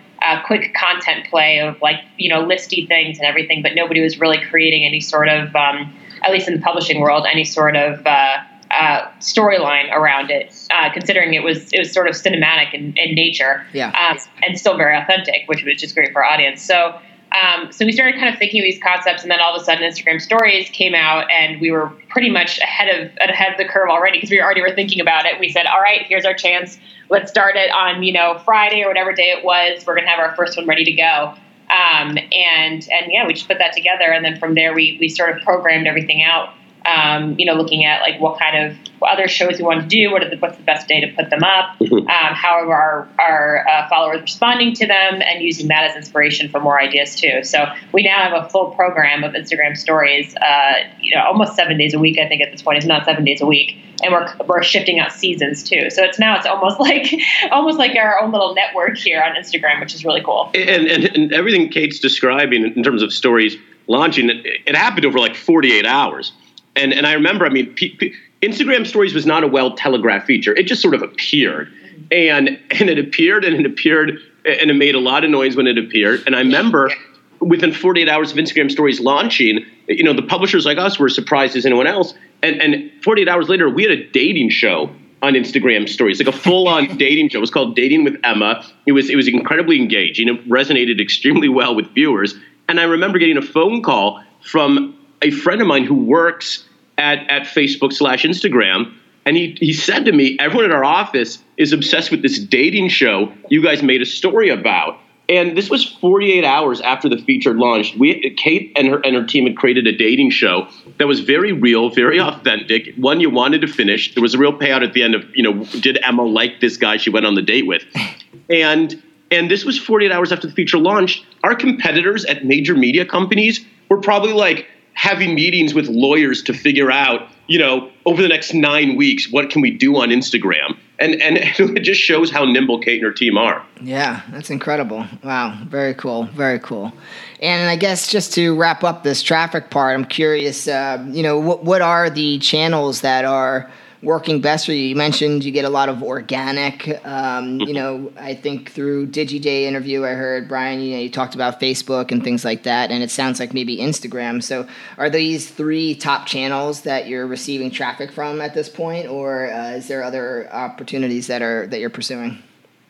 quick content play of like you know listy things and everything, but nobody was really creating any sort of, um, at least in the publishing world, any sort of uh, uh, storyline around it. Uh, considering it was it was sort of cinematic in, in nature, yeah, um, and still very authentic, which was just great for our audience. So. Um, so we started kind of thinking of these concepts, and then all of a sudden, Instagram Stories came out, and we were pretty much ahead of ahead of the curve already because we already were thinking about it. We said, "All right, here's our chance let's start it on you know Friday or whatever day it was. We're gonna have our first one ready to go. Um, and and yeah, we just put that together, and then from there we we sort of programmed everything out. Um, you know, looking at like what kind of other shows we want to do, what are the, what's the best day to put them up, mm-hmm. um, how are our, our uh, followers responding to them, and using that as inspiration for more ideas too. So we now have a full program of Instagram stories, uh, you know, almost seven days a week. I think at this point, it's not seven days a week, and we're we're shifting out seasons too. So it's now it's almost like almost like our own little network here on Instagram, which is really cool. And and, and everything Kate's describing in terms of stories launching, it, it happened over like 48 hours. And and I remember, I mean, p- p- Instagram Stories was not a well telegraphed feature. It just sort of appeared, and and it appeared and it appeared and it made a lot of noise when it appeared. And I remember within 48 hours of Instagram Stories launching, you know, the publishers like us were surprised as anyone else. And and 48 hours later, we had a dating show on Instagram Stories, like a full-on dating show. It was called Dating with Emma. It was it was incredibly engaging. It resonated extremely well with viewers. And I remember getting a phone call from a friend of mine who works at, at Facebook slash Instagram. And he, he said to me, everyone in our office is obsessed with this dating show you guys made a story about. And this was 48 hours after the feature launched. We, Kate and her and her team had created a dating show that was very real, very authentic. One you wanted to finish. There was a real payout at the end of, you know, did Emma like this guy she went on the date with? And and this was 48 hours after the feature launched. Our competitors at major media companies were probably like, having meetings with lawyers to figure out, you know, over the next nine weeks, what can we do on Instagram? And and it just shows how nimble Kate and her team are. Yeah, that's incredible. Wow, very cool, very cool. And I guess just to wrap up this traffic part, I'm curious, uh, you know, what what are the channels that are working best for you? You mentioned you get a lot of organic. Um, you know, I think through DigiDay interview, I heard Bryan. You know, you talked about Facebook and things like that, and it sounds like maybe Instagram. So, are these three top channels that you're receiving traffic from at this point, or uh, is there other opportunities that are that you're pursuing?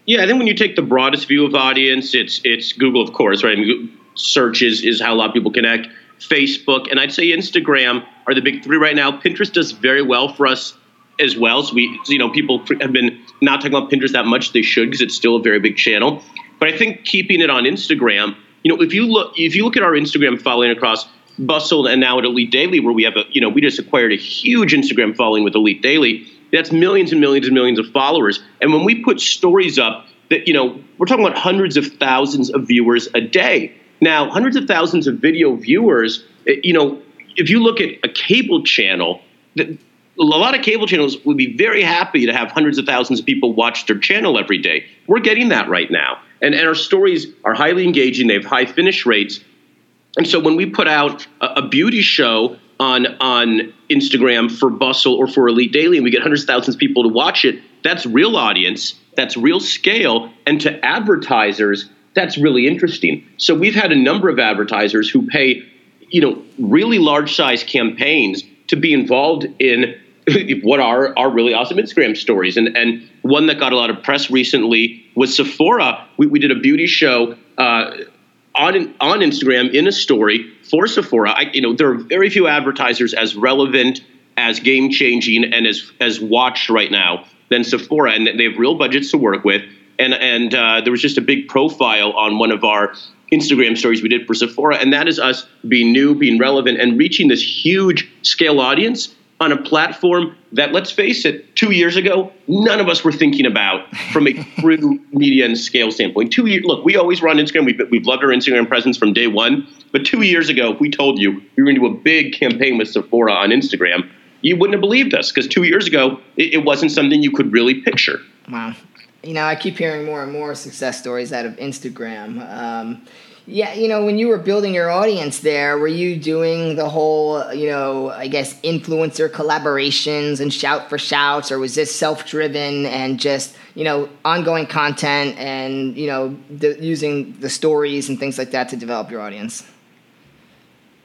Yeah, I think when you take the broadest view of audience, it's it's Google, of course, right? I mean, search is, is how a lot of people connect. Facebook, and I'd say Instagram are the big three right now. Pinterest does very well for us as well. So we, you know, people have been not talking about Pinterest that much. They should because it's still a very big channel. But I think keeping it on Instagram, you know, if you look, if you look at our Instagram following across Bustle and now at Elite Daily, where we have a, you know, we just acquired a huge Instagram following with Elite Daily. That's millions and millions and millions of followers. And when we put stories up, that you know, we're talking about hundreds of thousands of viewers a day. Now, hundreds of thousands of video viewers, eh, you know, if you look at a cable channel, a lot of cable channels would be very happy to have hundreds of thousands of people watch their channel every day. We're getting that right now. And, and our stories are highly engaging, they have high finish rates. And so when we put out a, a beauty show on on Instagram for Bustle or for Elite Daily, and we get hundreds of thousands of people to watch it. That's real audience. That's real scale. And to advertisers, that's really interesting. So we've had a number of advertisers who pay, you know, really large size campaigns to be involved in what are are really awesome Instagram stories. And and one that got a lot of press recently was Sephora. We, we did a beauty show uh, on on Instagram in a story for Sephora. I, you know, there are very few advertisers as relevant, as game changing, and as as watched right now than Sephora, and they have real budgets to work with. And and uh, there was just a big profile on one of our Instagram stories we did for Sephora, and that is us being new, being relevant, and reaching this huge scale audience on a platform that, let's face it, two years ago, none of us were thinking about from a true media and scale standpoint. Two years, look, we always run Instagram. We've, we've loved our Instagram presence from day one. But two years ago, if we told you we were going to do a big campaign with Sephora on Instagram, you wouldn't have believed us because two years ago, it, it wasn't something you could really picture. Wow. You know, I keep hearing more and more success stories out of Instagram. Um, yeah, you know, when you were building your audience there, were you doing the whole, you know, I guess influencer collaborations and shout for shouts, or was this self driven and just, you know, ongoing content and, you know, the, using the stories and things like that to develop your audience?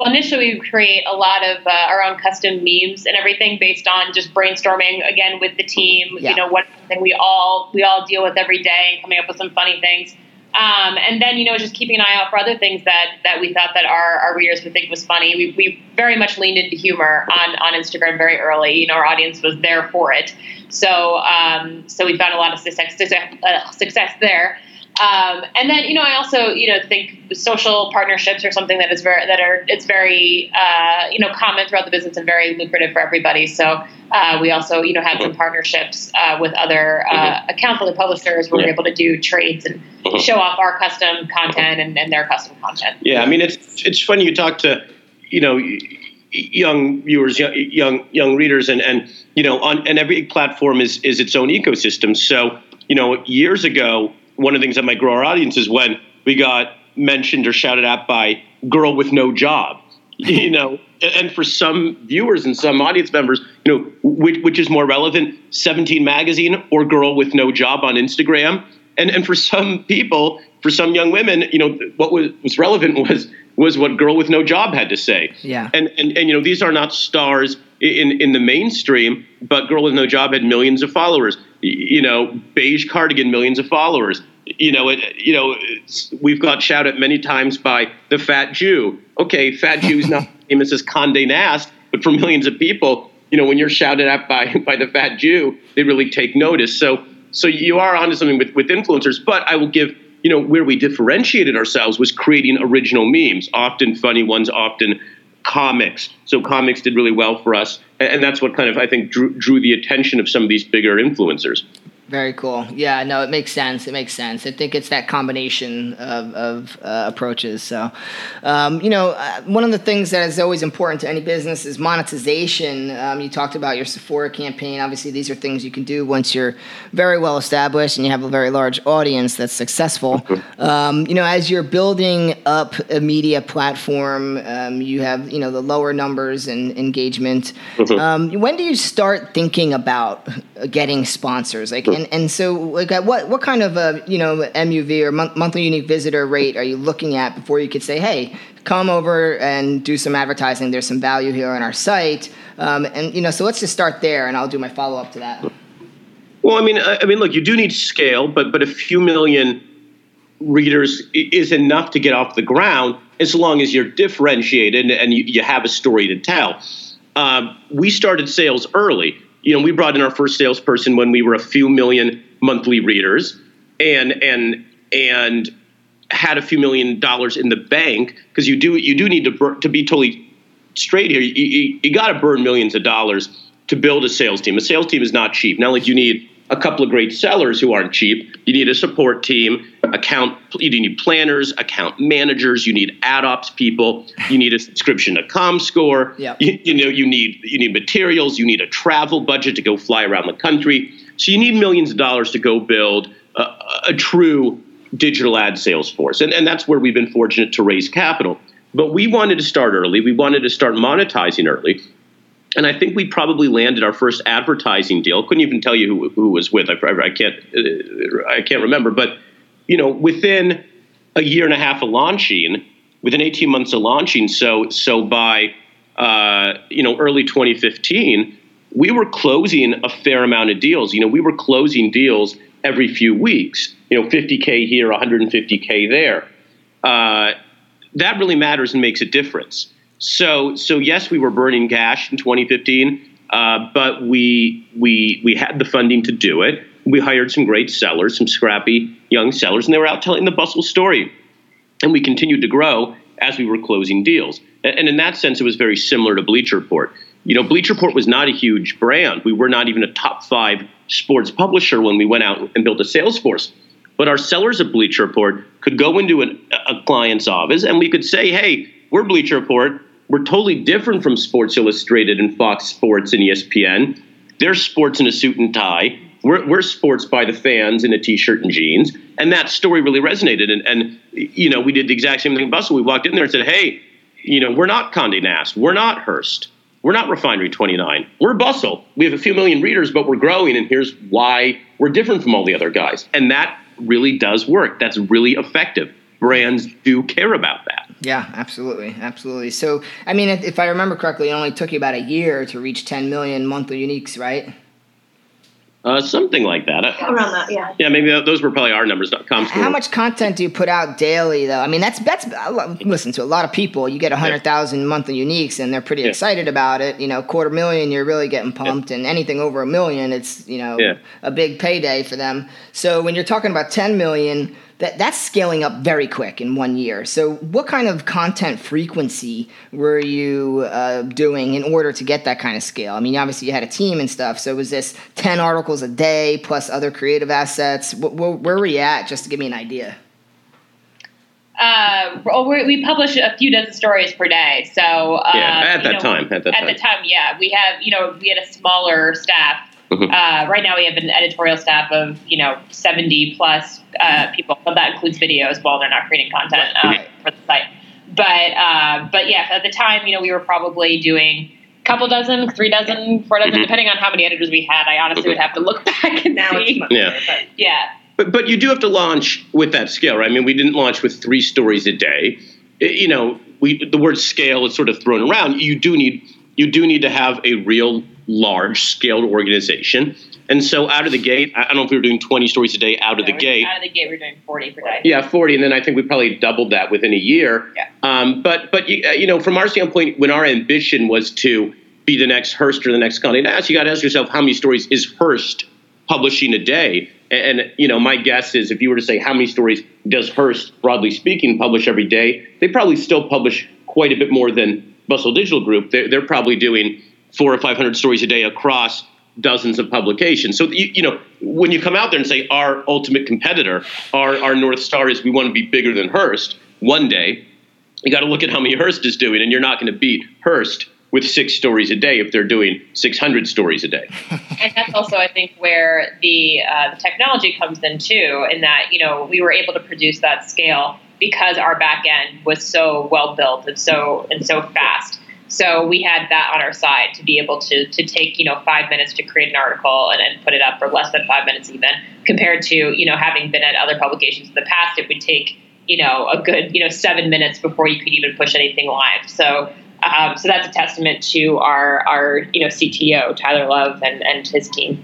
Well, initially, we create a lot of uh, our own custom memes and everything based on just brainstorming again with the team. Yeah. You know, what thing we all we all deal with every day and coming up with some funny things. Um, and then, you know, just keeping an eye out for other things that, that we thought that our, our readers would think was funny. We, we very much leaned into humor on, on Instagram very early. You know, our audience was there for it. So, um, so we found a lot of success, success, uh, success there. Um, and then, you know, I also, you know, think social partnerships are something that is very, that are, it's very, uh, you know, common throughout the business and very lucrative for everybody. So uh, we also, you know, had some partnerships uh, with other uh, mm-hmm. accounts, other publishers where yeah. we're able to do trades and mm-hmm. show off our custom content and, and their custom content. Yeah. I mean, it's, it's funny you talk to, you know, young viewers, young, young, young readers and, and, you know, on, and every platform is, is its own ecosystem. So, you know, years ago, one of the things that might grow our audience is when we got mentioned or shouted at by girl with no job you know? And for some viewers and some audience members you know which, which is more relevant 17 magazine or girl with no job on instagram? And and for some people for some young women you know what was, was relevant was was what girl with no job had to say. Yeah. And and, and you know these are not stars in in the mainstream but girl with no job had millions of followers you know beige cardigan millions of followers you know, it, you know, we've got shouted many times by the fat Jew. Okay, fat Jew's not famous as Condé Nast, but for millions of people, you know, when you're shouted at by by the fat Jew, they really take notice. So, so you are onto something with with influencers. But I will give, you know, where we differentiated ourselves was creating original memes, often funny ones, often comics. So comics did really well for us, and that's what kind of I think drew, drew the attention of some of these bigger influencers. Very cool. Yeah, no, it makes sense. It makes sense. I think it's that combination of, of uh, approaches. So, um, you know, uh, one of the things that is always important to any business is monetization. Um, you talked about your Sephora campaign. Obviously, these are things you can do once you're very well established and you have a very large audience that's successful. Mm-hmm. Um, you know, as you're building up a media platform, um, you have, you know, the lower numbers and engagement. Mm-hmm. Um, when do you start thinking about getting sponsors? Like, and, and so like what what kind of a you know MUV or monthly unique visitor rate are you looking at before you could say, hey, come over and do some advertising. There's some value here on our site, um, and you know, so let's just start there, and I'll do my follow up to that. Well, I mean, I mean, look, you do need to scale, but but a few million readers is enough to get off the ground as long as you're differentiated and you, you have a story to tell. Um, we started sales early you know, we brought in our first salesperson when we were a few million monthly readers, and and and had a few million dollars in the bank because you do you do need to to be totally straight here. You, you, you got to burn millions of dollars to build a sales team. A sales team is not cheap. Only do you need a couple of great sellers who aren't cheap. You need a support team, account. You need planners, account managers. You need ad ops people. You need a subscription to ComScore. Yep. You, you know you need you need materials. You need a travel budget to go fly around the country. So you need millions of dollars to go build a, a true digital ad sales force, and and that's where we've been fortunate to raise capital. But we wanted to start early. We wanted to start monetizing early. And I think we probably landed our first advertising deal. Couldn't even tell you who, who was with. I, I can't. Uh, I can't remember. But you know, within a year and a half of launching, within 18 months of launching, so so by uh, you know early 2015, we were closing a fair amount of deals. You know, we were closing deals every few weeks. You know, 50k here, 150k there. Uh, that really matters and makes a difference. So, so yes, we were burning cash in 2015, uh, but we we we had the funding to do it. We hired some great sellers, some scrappy young sellers, and they were out telling the Bustle story. And we continued to grow as we were closing deals. And, in that sense, it was very similar to Bleacher Report. You know, Bleacher Report was not a huge brand. We were not even a top five sports publisher when we went out and built a sales force. But our sellers at Bleacher Report could go into an, a client's office and we could say, hey, we're Bleacher Report. We're totally different from Sports Illustrated and Fox Sports and ESPN. They're sports in a suit and tie. We're, we're sports by the fans in a t-shirt and jeans. And that story really resonated. And, and you know, we did the exact same thing in Bustle. We walked in there and said, hey, you know, we're not Condé Nast. We're not Hearst. We're not Refinery 29. We're Bustle. We have a few million readers, but we're growing. And here's why we're different from all the other guys. And that really does work. That's really effective. Brands do care about that. Yeah, absolutely, absolutely. So, I mean, if, if I remember correctly, it only took you about a year to reach 10 million monthly uniques, right? Uh, something like that. Around that, yeah. Yeah, maybe those were probably our numbers. Comscore. How much content do you put out daily, though? I mean, that's that's listen to a lot of people. You get hundred thousand yeah. monthly uniques, and they're pretty yeah. excited about it. You know, quarter million, you're really getting pumped, yeah. and anything over a million, it's you know a big payday for them. So when you're talking about ten million, that that's scaling up very quick in one year. So, what kind of content frequency were you uh, doing in order to get that kind of scale? I mean, obviously you had a team and stuff. So, was this ten articles a day plus other creative assets? Where, where were you at? Just to give me an idea. Uh, we publish a few dozen stories per day. So uh, yeah, at that know, time, at that at time. the time, yeah, we have you know we had a smaller staff Mm-hmm. Uh, right now, we have an editorial staff of you know 70 plus uh, people, but that includes videos while they're not creating content uh, for the site. But uh, but yeah, at the time, you know, we were probably doing a couple dozen, three dozen, four dozen, mm-hmm. depending on how many editors we had. I honestly would have to look back and now see. It's yeah. But, yeah. But but you do have to launch with that scale, right? I mean, we didn't launch with three stories a day. You know, we the word scale is sort of thrown around. You do need you do need to have a real large scaled organization. And so out of the gate, I don't know if we were doing 20 stories a day out of the gate. Out of the gate, we are doing 40 per day. Yeah, 40. And then I think we probably doubled that within a year. Yeah. Um, but, but you, uh, you know, from our standpoint, when our ambition was to be the next Hearst or the next Condé Nast, you got to ask yourself, how many stories is Hearst publishing a day? And, and, you know, my guess is if you were to say how many stories does Hearst, broadly speaking, publish every day, they probably still publish quite a bit more than Bustle Digital Group. They're, they're probably doing – four or 500 stories a day across dozens of publications. So, you, you, know, when you come out there and say our ultimate competitor, our, our North Star is we want to be bigger than Hearst one day, you got to look at how many Hearst is doing, and you're not going to beat Hearst with six stories a day if they're doing 600 stories a day. and that's also, I think, where the, uh, the technology comes in too, in that, you know, we were able to produce that scale because our back end was so well built and so and so fast so we had that on our side to be able to to take you know five minutes to create an article and, and put it up for less than five minutes even compared to you know having been at other publications in the past it would take you know a good you know seven minutes before you could even push anything live. So um, so that's a testament to our our you know CTO Tyler Love and and his team.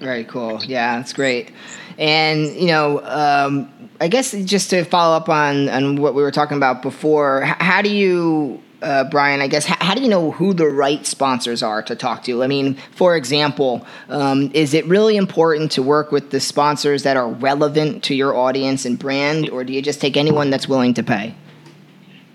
Very cool. Yeah, that's great. And you know, um, I guess just to follow up on on what we were talking about before, how do you uh, Bryan, I guess, how, how, do you know who the right sponsors are to talk to? I mean, for example, um, is it really important to work with the sponsors that are relevant to your audience and brand, or do you just take anyone that's willing to pay?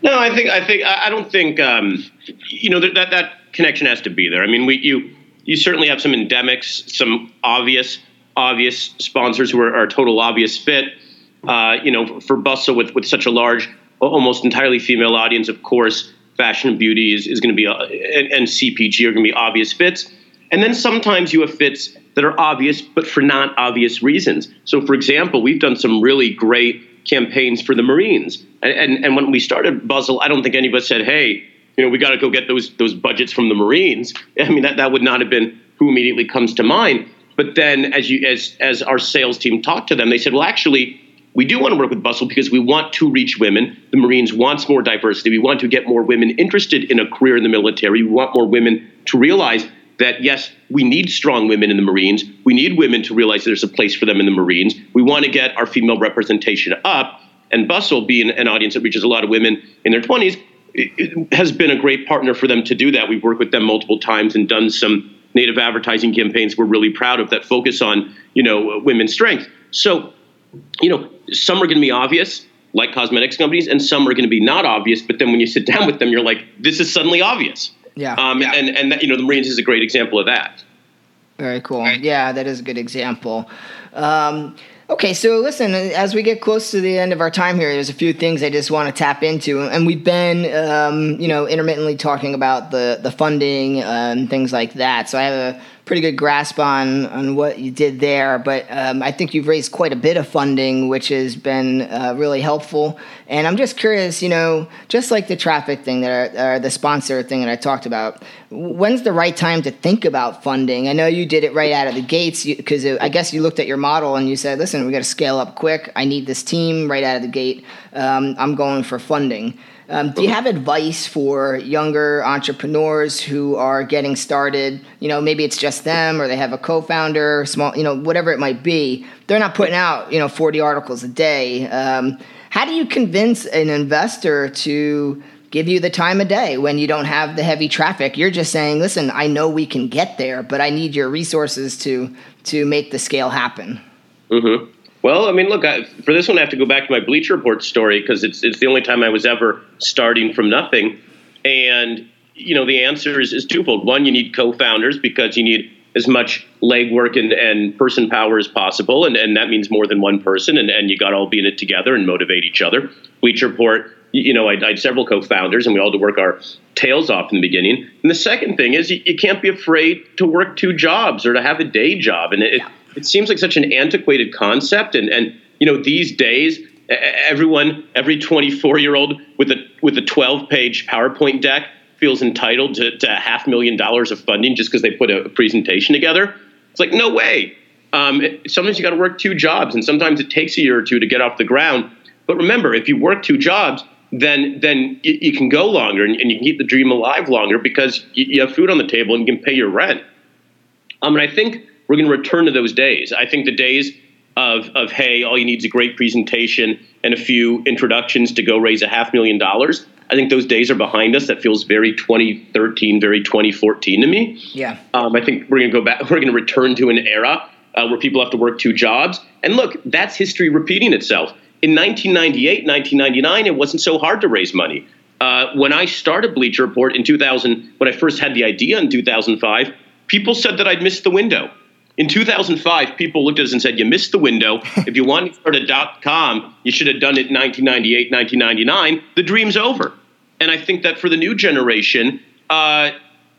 No, I think I think I don't think um, you know that, that connection has to be there. I mean, we you you certainly have some endemics, some obvious obvious sponsors who are, are a total obvious fit. Uh, you know, for Bustle with with such a large, almost entirely female audience, of course fashion and beauty is, is going to be, uh, and, and CPG are going to be obvious fits. And then sometimes you have fits that are obvious, but for not obvious reasons. So, for example, we've done some really great campaigns for the Marines. And, and, and when we started Bustle, I don't think any of us said, hey, you know, we got to go get those those budgets from the Marines. I mean, that, that would not have been who immediately comes to mind. But then, as you as as our sales team talked to them, they said, well, actually, we do want to work with Bustle because we want to reach women. The Marines wants more diversity. We want to get more women interested in a career in the military. We want more women to realize that yes, we need strong women in the Marines. We need women to realize there's a place for them in the Marines. We want to get our female representation up. And Bustle, being an audience that reaches a lot of women in their 20s, has been a great partner for them to do that. We've worked with them multiple times and done some native advertising campaigns we're really proud of that focus on you know women's strength. So, you know, some are going to be obvious, like cosmetics companies, and some are going to be not obvious. But then when you sit down with them, you're like, this is suddenly obvious. Yeah. Um, yeah. And and that, you know, the Marines is a great example of that. Very cool. Yeah, that is a good example. Um, Okay, so listen, as we get close to the end of our time here, there's a few things I just want to tap into, and we've been, um, you know, intermittently talking about the the funding uh, and things like that. So I have a pretty good grasp on on what you did there. But um, I think you've raised quite a bit of funding, which has been uh, really helpful. And I'm just curious, you know, just like the traffic thing that I, or the sponsor thing that I talked about, when's the right time to think about funding? I know you did it right out of the gates because I guess you looked at your model and you said, listen, we got to scale up quick. I need this team right out of the gate. Um, I'm going for funding. Um, do you have advice for younger entrepreneurs who are getting started? You know, maybe it's just them, or they have a co-founder, small, you know, whatever it might be. They're not putting out, you know, 40 articles a day. Um, how do you convince an investor to give you the time of day when you don't have the heavy traffic? You're just saying, "Listen, I know we can get there, but I need your resources to to make the scale happen." Mm-hmm. Well, I mean, look, I, for this one, I have to go back to my Bleacher Report story because it's it's the only time I was ever starting from nothing, and you know the answer is, is twofold. One, you need co-founders because you need as much legwork and, and person power as possible, and, and that means more than one person, and, and you got to all be in it together and motivate each other. Bleacher Report, you know, I, I had several co-founders, and we all had to work our tails off in the beginning. And the second thing is you, you can't be afraid to work two jobs or to have a day job, and it, it seems like such an antiquated concept. And, and you know, these days, everyone, every 24 year old with a with a 12 page PowerPoint deck feels entitled to, to a half million dollars of funding just because they put a, presentation together. It's like no way. Um, it, sometimes you got to work two jobs, and sometimes it takes a year or two to get off the ground. But remember, if you work two jobs, then then you, you can go longer and, and, you can keep the dream alive longer because you, you have food on the table and you can pay your rent. Um, and I think we're going to return to those days. I think the days of, of hey, all you need is a great presentation and a few introductions to go raise a half million dollars. I think those days are behind us. That feels very 2013, very 2014 to me. Yeah. Um, I think we're going to go back. We're going to return to an era uh, where people have to work two jobs. And look, that's history repeating itself. In 1998, 1999, it wasn't so hard to raise money. Uh, when I started Bleacher Report in 2000, when I first had the idea in 2005, people said that I'd missed the window. In 2005, people looked at us and said, You missed the window. if you wanted to start a dot com, you should have done it in 1998, 1999. The dream's over. And I think that for the new generation, uh,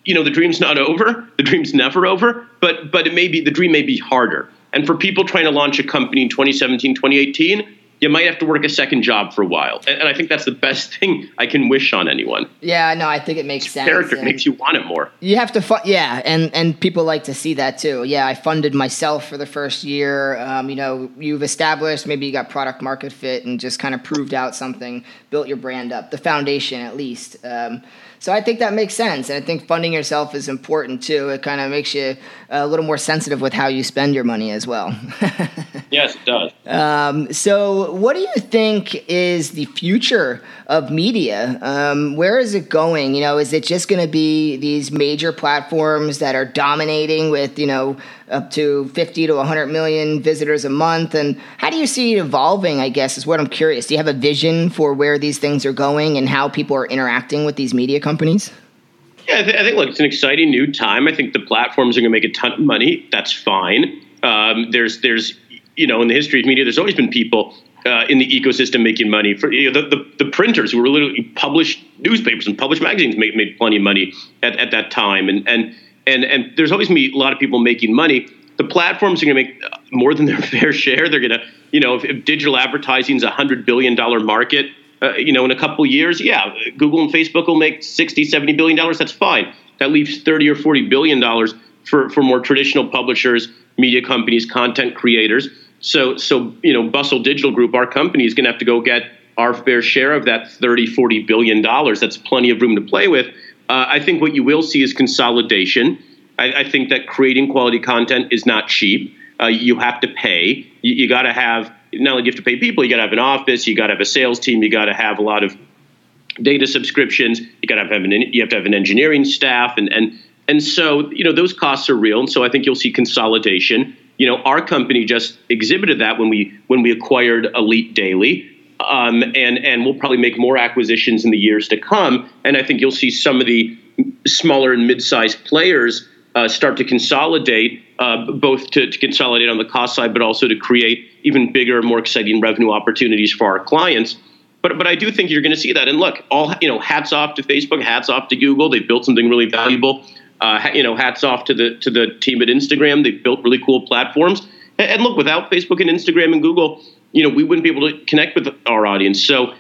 you know, the dream's not over. The dream's never over, but, but it may be, the dream may be harder. And for people trying to launch a company in 2017, 2018, you might have to work a second job for a while. And, and, I think that's the best thing I can wish on anyone. Yeah, no, I think it makes sense. Character makes you want it more. You have to, fu- yeah, and and people like to see that too. Yeah, I funded myself for the first year. Um, you know, you've established maybe you got product market fit and just kind of proved out something, built your brand up, the foundation at least. Um, so I think that makes sense, and I think funding yourself is important too. It kind of makes you a little more sensitive with how you spend your money as well. yes, it does. Um, so, what do you think is the future of media? Um, where is it going? You know, is it just going to be these major platforms that are dominating with you know up to 50 to 100 million visitors a month? And how do you see it evolving? I guess is what I'm curious. Do you have a vision for where these things are going and how people are interacting with these media companies? Yeah, I, th- I think look, it's an exciting new time. I think the platforms are going to make a ton of money. That's fine. Um, there's there's you know in the history of media, there's always been people uh, in the ecosystem making money. For you know, the, the, the printers who were literally published newspapers and published magazines made, made plenty of money at, at that time. And and and and there's always going to be a lot of people making money. The platforms are going to make more than their fair share. They're going to, you know, if, if digital advertising is a hundred billion dollar market, uh, you know, in a couple years, yeah, Google and Facebook will make 60, 70 billion dollars. That's fine. That leaves 30 or 40 billion dollars for, for more traditional publishers, media companies, content creators. So, so you know, Bustle Digital Group, our company, is going to have to go get our fair share of that 30, 40 billion dollars. That's plenty of room to play with. Uh, I think what you will see is consolidation. I, I, think that creating quality content is not cheap. Uh, you have to pay. You, you got to have not only you have to pay people, you got to have an office, you got to have a sales team, you got to have a lot of data subscriptions, you got to have an you have to have an engineering staff, and and and so you know those costs are real. And so I think you'll see consolidation. You know, our company just exhibited that when we when we acquired Elite Daily. Um, and and we'll probably make more acquisitions in the years to come. And I think you'll see some of the smaller and mid-sized players uh, start to consolidate, uh, both to, to, consolidate on the cost side, but also to create even bigger, more exciting revenue opportunities for our clients. But but I do think you're going to see that. And look, all you know, hats off to Facebook, hats off to Google. They've built something really valuable. Uh, you know, hats off to the to the team at Instagram. They've built really cool platforms. And, and look, without Facebook and Instagram and Google, you know, we wouldn't be able to connect with our audience. So,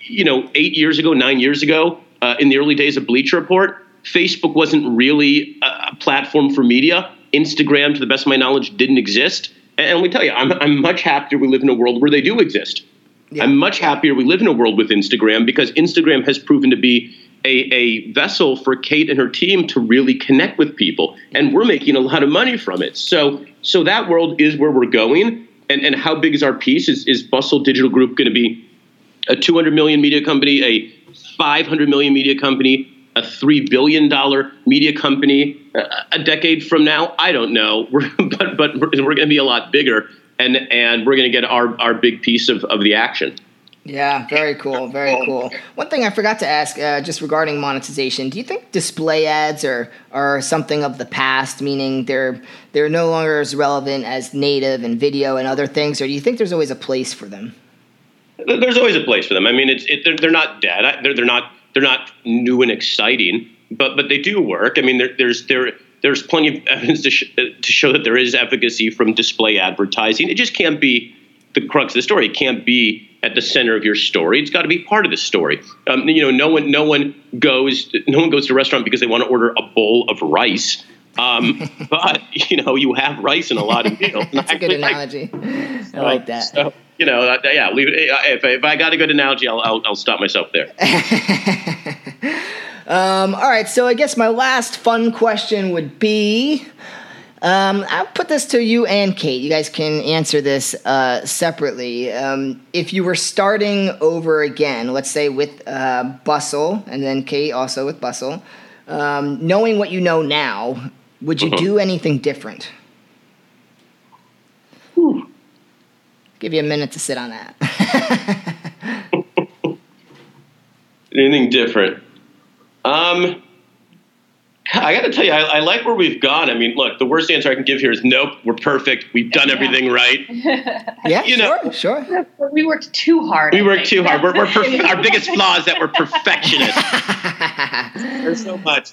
you know, eight years ago, nine years ago, uh, in the early days of Bleacher Report, Facebook wasn't really a platform for media. Instagram, to the best of my knowledge, didn't exist. And let me tell you, I'm, I'm much happier we live in a world where they do exist. Yeah. I'm much happier we live in a world with Instagram because Instagram has proven to be a, a vessel for Kate and her team to really connect with people. And we're making a lot of money from it. So so that world is where we're going. And, and how big is our piece? Is, is Bustle Digital Group going to be a 200 million media company, a 500 million media company, a $3 billion media company a decade from now? I don't know. We're, but but we're, we're going to be a lot bigger, and, and we're going to get our, our big piece of, of the action. Yeah, very cool, very cool. One thing I forgot to ask, uh, just regarding monetization, do you think display ads are are something of the past, meaning they're they're no longer as relevant as native and video and other things, or do you think there's always a place for them? There's always a place for them. I mean, it's it, they're, they're not dead. They're they're not they're not new and exciting, but but they do work. I mean, there, there's there there's plenty of evidence to, sh- to show that there is efficacy from display advertising. It just can't be the crux of the story. It can't be at the center of your story. It's got to be part of the story. Um, you know, no one no one goes no one goes to a restaurant because they want to order a bowl of rice. Um, but you know, you have rice in a lot of meals. That's a good analogy. I like that. So, you know, uh, yeah. Leave it, if, if I got a good analogy, I'll, I'll, I'll stop myself there. um, all right. So I guess my last fun question would be. Um, I'll put this to you and Kate. You guys can answer this uh, separately. Um, if you were starting over again, let's say with uh, Bustle, and then Kate also with Bustle, um, knowing what you know now, would you uh-huh. do anything different? Whew. Give you a minute to sit on that. anything different? Um, I got to tell you, I, I, like where we've gone. I mean, look, the worst answer I can give here is nope, we're perfect. We've done yeah. everything right. yeah, you know, sure, sure. We worked too hard. We worked too hard. We're, we're perf- our biggest flaw is that we're perfectionists. There's so much.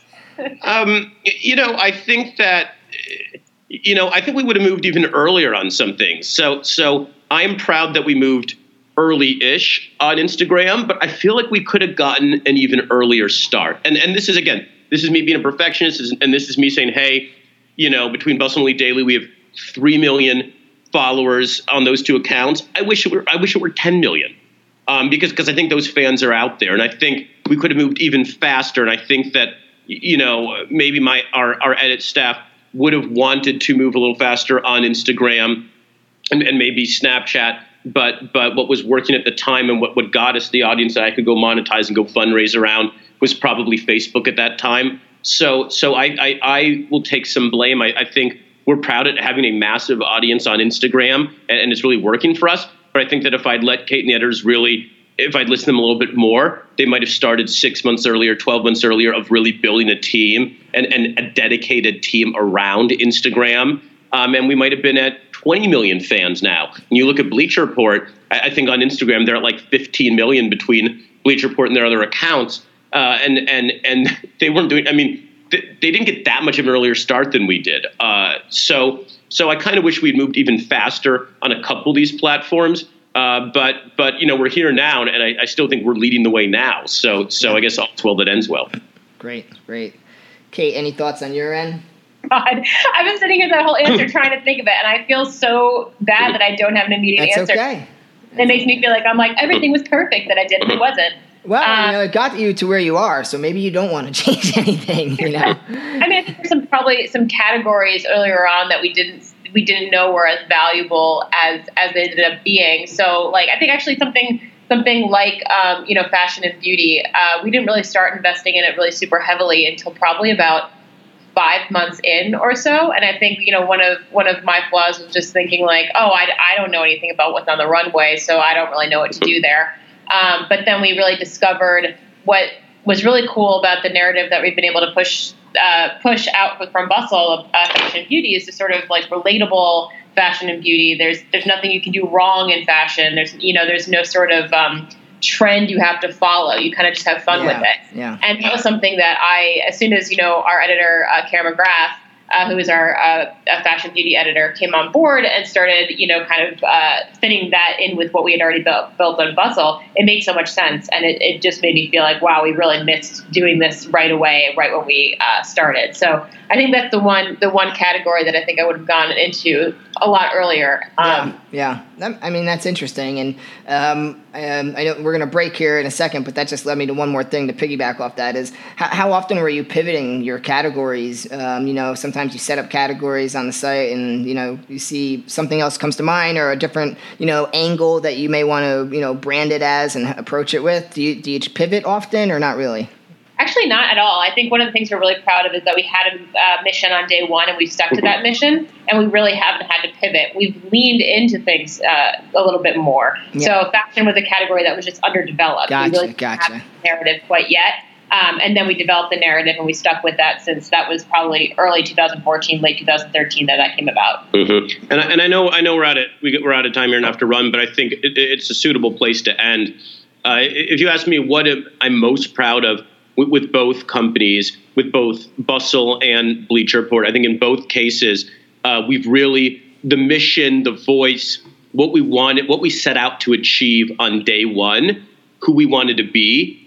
Um, you know, I think that, you know, I think we would have moved even earlier on some things. So, so I am proud that we moved early-ish on Instagram, but I feel like we could have gotten an even earlier start. And and this is again this is me being a perfectionist, and this is me saying, hey, you know, between Bustle and Elite Daily, we have three million followers on those two accounts. I wish it were I wish it were 10 million. Um, because because I think those fans are out there, and I think we could have moved even faster. And I think that you know maybe my our our edit staff would have wanted to move a little faster on Instagram and, and maybe Snapchat. But but what was working at the time and what, what got us the audience that I could go monetize and go fundraise around was probably Facebook at that time. So so I I, I will take some blame. I, I, think we're proud at having a massive audience on Instagram, and, and, it's really working for us. But I think that if I'd let Kate and editors really, if I'd listened to them a little bit more, they might have started six months earlier, twelve months earlier, of really building a team and, and a dedicated team around Instagram. Um, and we might have been at 20 million fans now. And you look at Bleacher Report, I, I think on Instagram they're at like 15 million between Bleacher Report and their other accounts uh, and and and they weren't doing. I mean, th- they didn't get that much of an earlier start than we did. Uh, so so I kind of wish we'd moved even faster on a couple of these platforms. Uh, but but you know we're here now, and I, I, still think we're leading the way now. So so I guess all's well that ends well. Great, great. Kate, any thoughts on your end? God, I've been sitting here that whole answer trying to think of it, and I feel so bad that I don't have an immediate That's answer. okay. It makes me feel like I'm like everything was perfect that I did, and it wasn't. Well, Uh, you know, it got you to where you are, so maybe you don't want to change anything. You know. I mean, I think there's some probably some categories earlier on that we didn't we didn't know were as valuable as as they ended up being. So, like, I think actually something something like um, you know fashion and beauty, uh, we didn't really start investing in it really super heavily until probably about five months in or so. And I think you know one of one of my flaws was just thinking like, oh, I, I don't know anything about what's on the runway, so I don't really know what to do there. Um, but then we really discovered what was really cool about the narrative that we've been able to push uh, push out from Bustle, uh, fashion and beauty, is to sort of like relatable fashion and beauty. There's there's nothing you can do wrong in fashion. There's you know there's no sort of um, trend you have to follow. You kind of just have fun Yeah, with it. yeah. And that was something that I, as soon as you know, our editor uh, Kara McGrath, uh, who is our uh, fashion beauty editor, came on board and started, you know, kind of uh, fitting that in with what we had already built, built on Bustle. It made so much sense, and it, it just made me feel like, wow, we really missed doing this right away, right when we uh, started. So I think that's the one, the one category that I think I would have gone into a lot earlier. Um, yeah, yeah. I mean, that's interesting. And um, um, I know we're going to break here in a second, but that just led me to one more thing to piggyback off that is how, how often were you pivoting your categories? Um, you know, sometimes you set up categories on the site and, you know, you see something else comes to mind or a different, you know, angle that you may want to, you know, brand it as and approach it with. Do you, do you pivot often or not really? Actually, not at all. I think one of the things we're really proud of is that we had a uh, mission on day one and we've stuck to that mission, and we really haven't had to pivot. We've leaned into things uh, a little bit more. Yeah. So, fashion was a category that was just underdeveloped. Gotcha, we really gotcha. have narrative quite yet. Um, and then we developed the narrative and we stuck with that since that was probably early 2014, late 2013 that that came about. Mm-hmm. And, I, and I know I know we're out of we we're out of time here and have to run, but I think it, it's a suitable place to end. Uh, if you ask me what am, I'm most proud of with, with both companies, with both Bustle and Bleacher Report, I think in both cases uh, we've really the mission, the voice, what we wanted, what we set out to achieve on day one, who we wanted to be.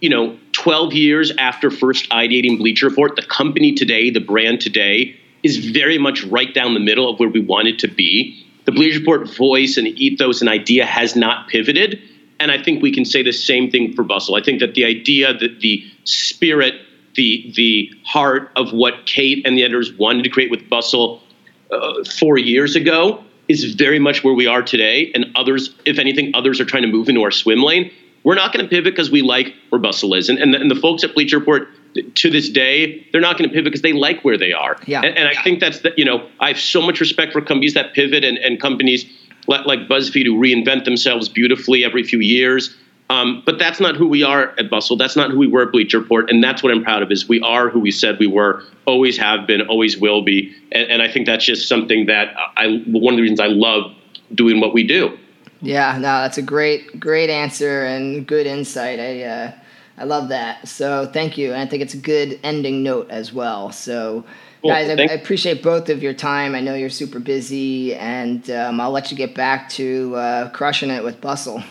You know, 12 years after first ideating Bleacher Report, the company today, the brand today, is very much right down the middle of where we wanted to be. The Bleacher Report voice and ethos and idea has not pivoted. And I think we can say the same thing for Bustle. I think that the idea, that the spirit, the the heart of what Kate and the editors wanted to create with Bustle uh, four years ago is very much where we are today. And others, if anything, others are trying to move into our swim lane. We're not going to pivot because we like where Bustle is. And, and, the, and the folks at Bleacher Report to this day, they're not going to pivot because they like where they are. Yeah. And, and I think that's the, you know, I have so much respect for companies that pivot and, and companies like, BuzzFeed who reinvent themselves beautifully every few years. Um, but that's not who we are at Bustle. That's not who we were at Bleacher Report, and that's what I'm proud of. Is we are who we said we were, always have been, always will be, and, and I think that's just something that I one of the reasons I love doing what we do. Yeah, no, that's a great, great answer and good insight. I, uh, I love that. So thank you. And I think it's a good ending note as well. So, Cool. guys, I, I appreciate both of your time. I know you're super busy, and um, I'll let you get back to uh, crushing it with Bustle.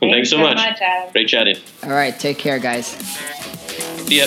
Well, thanks so much. Adam. Great chatting. All right, take care, guys. See ya.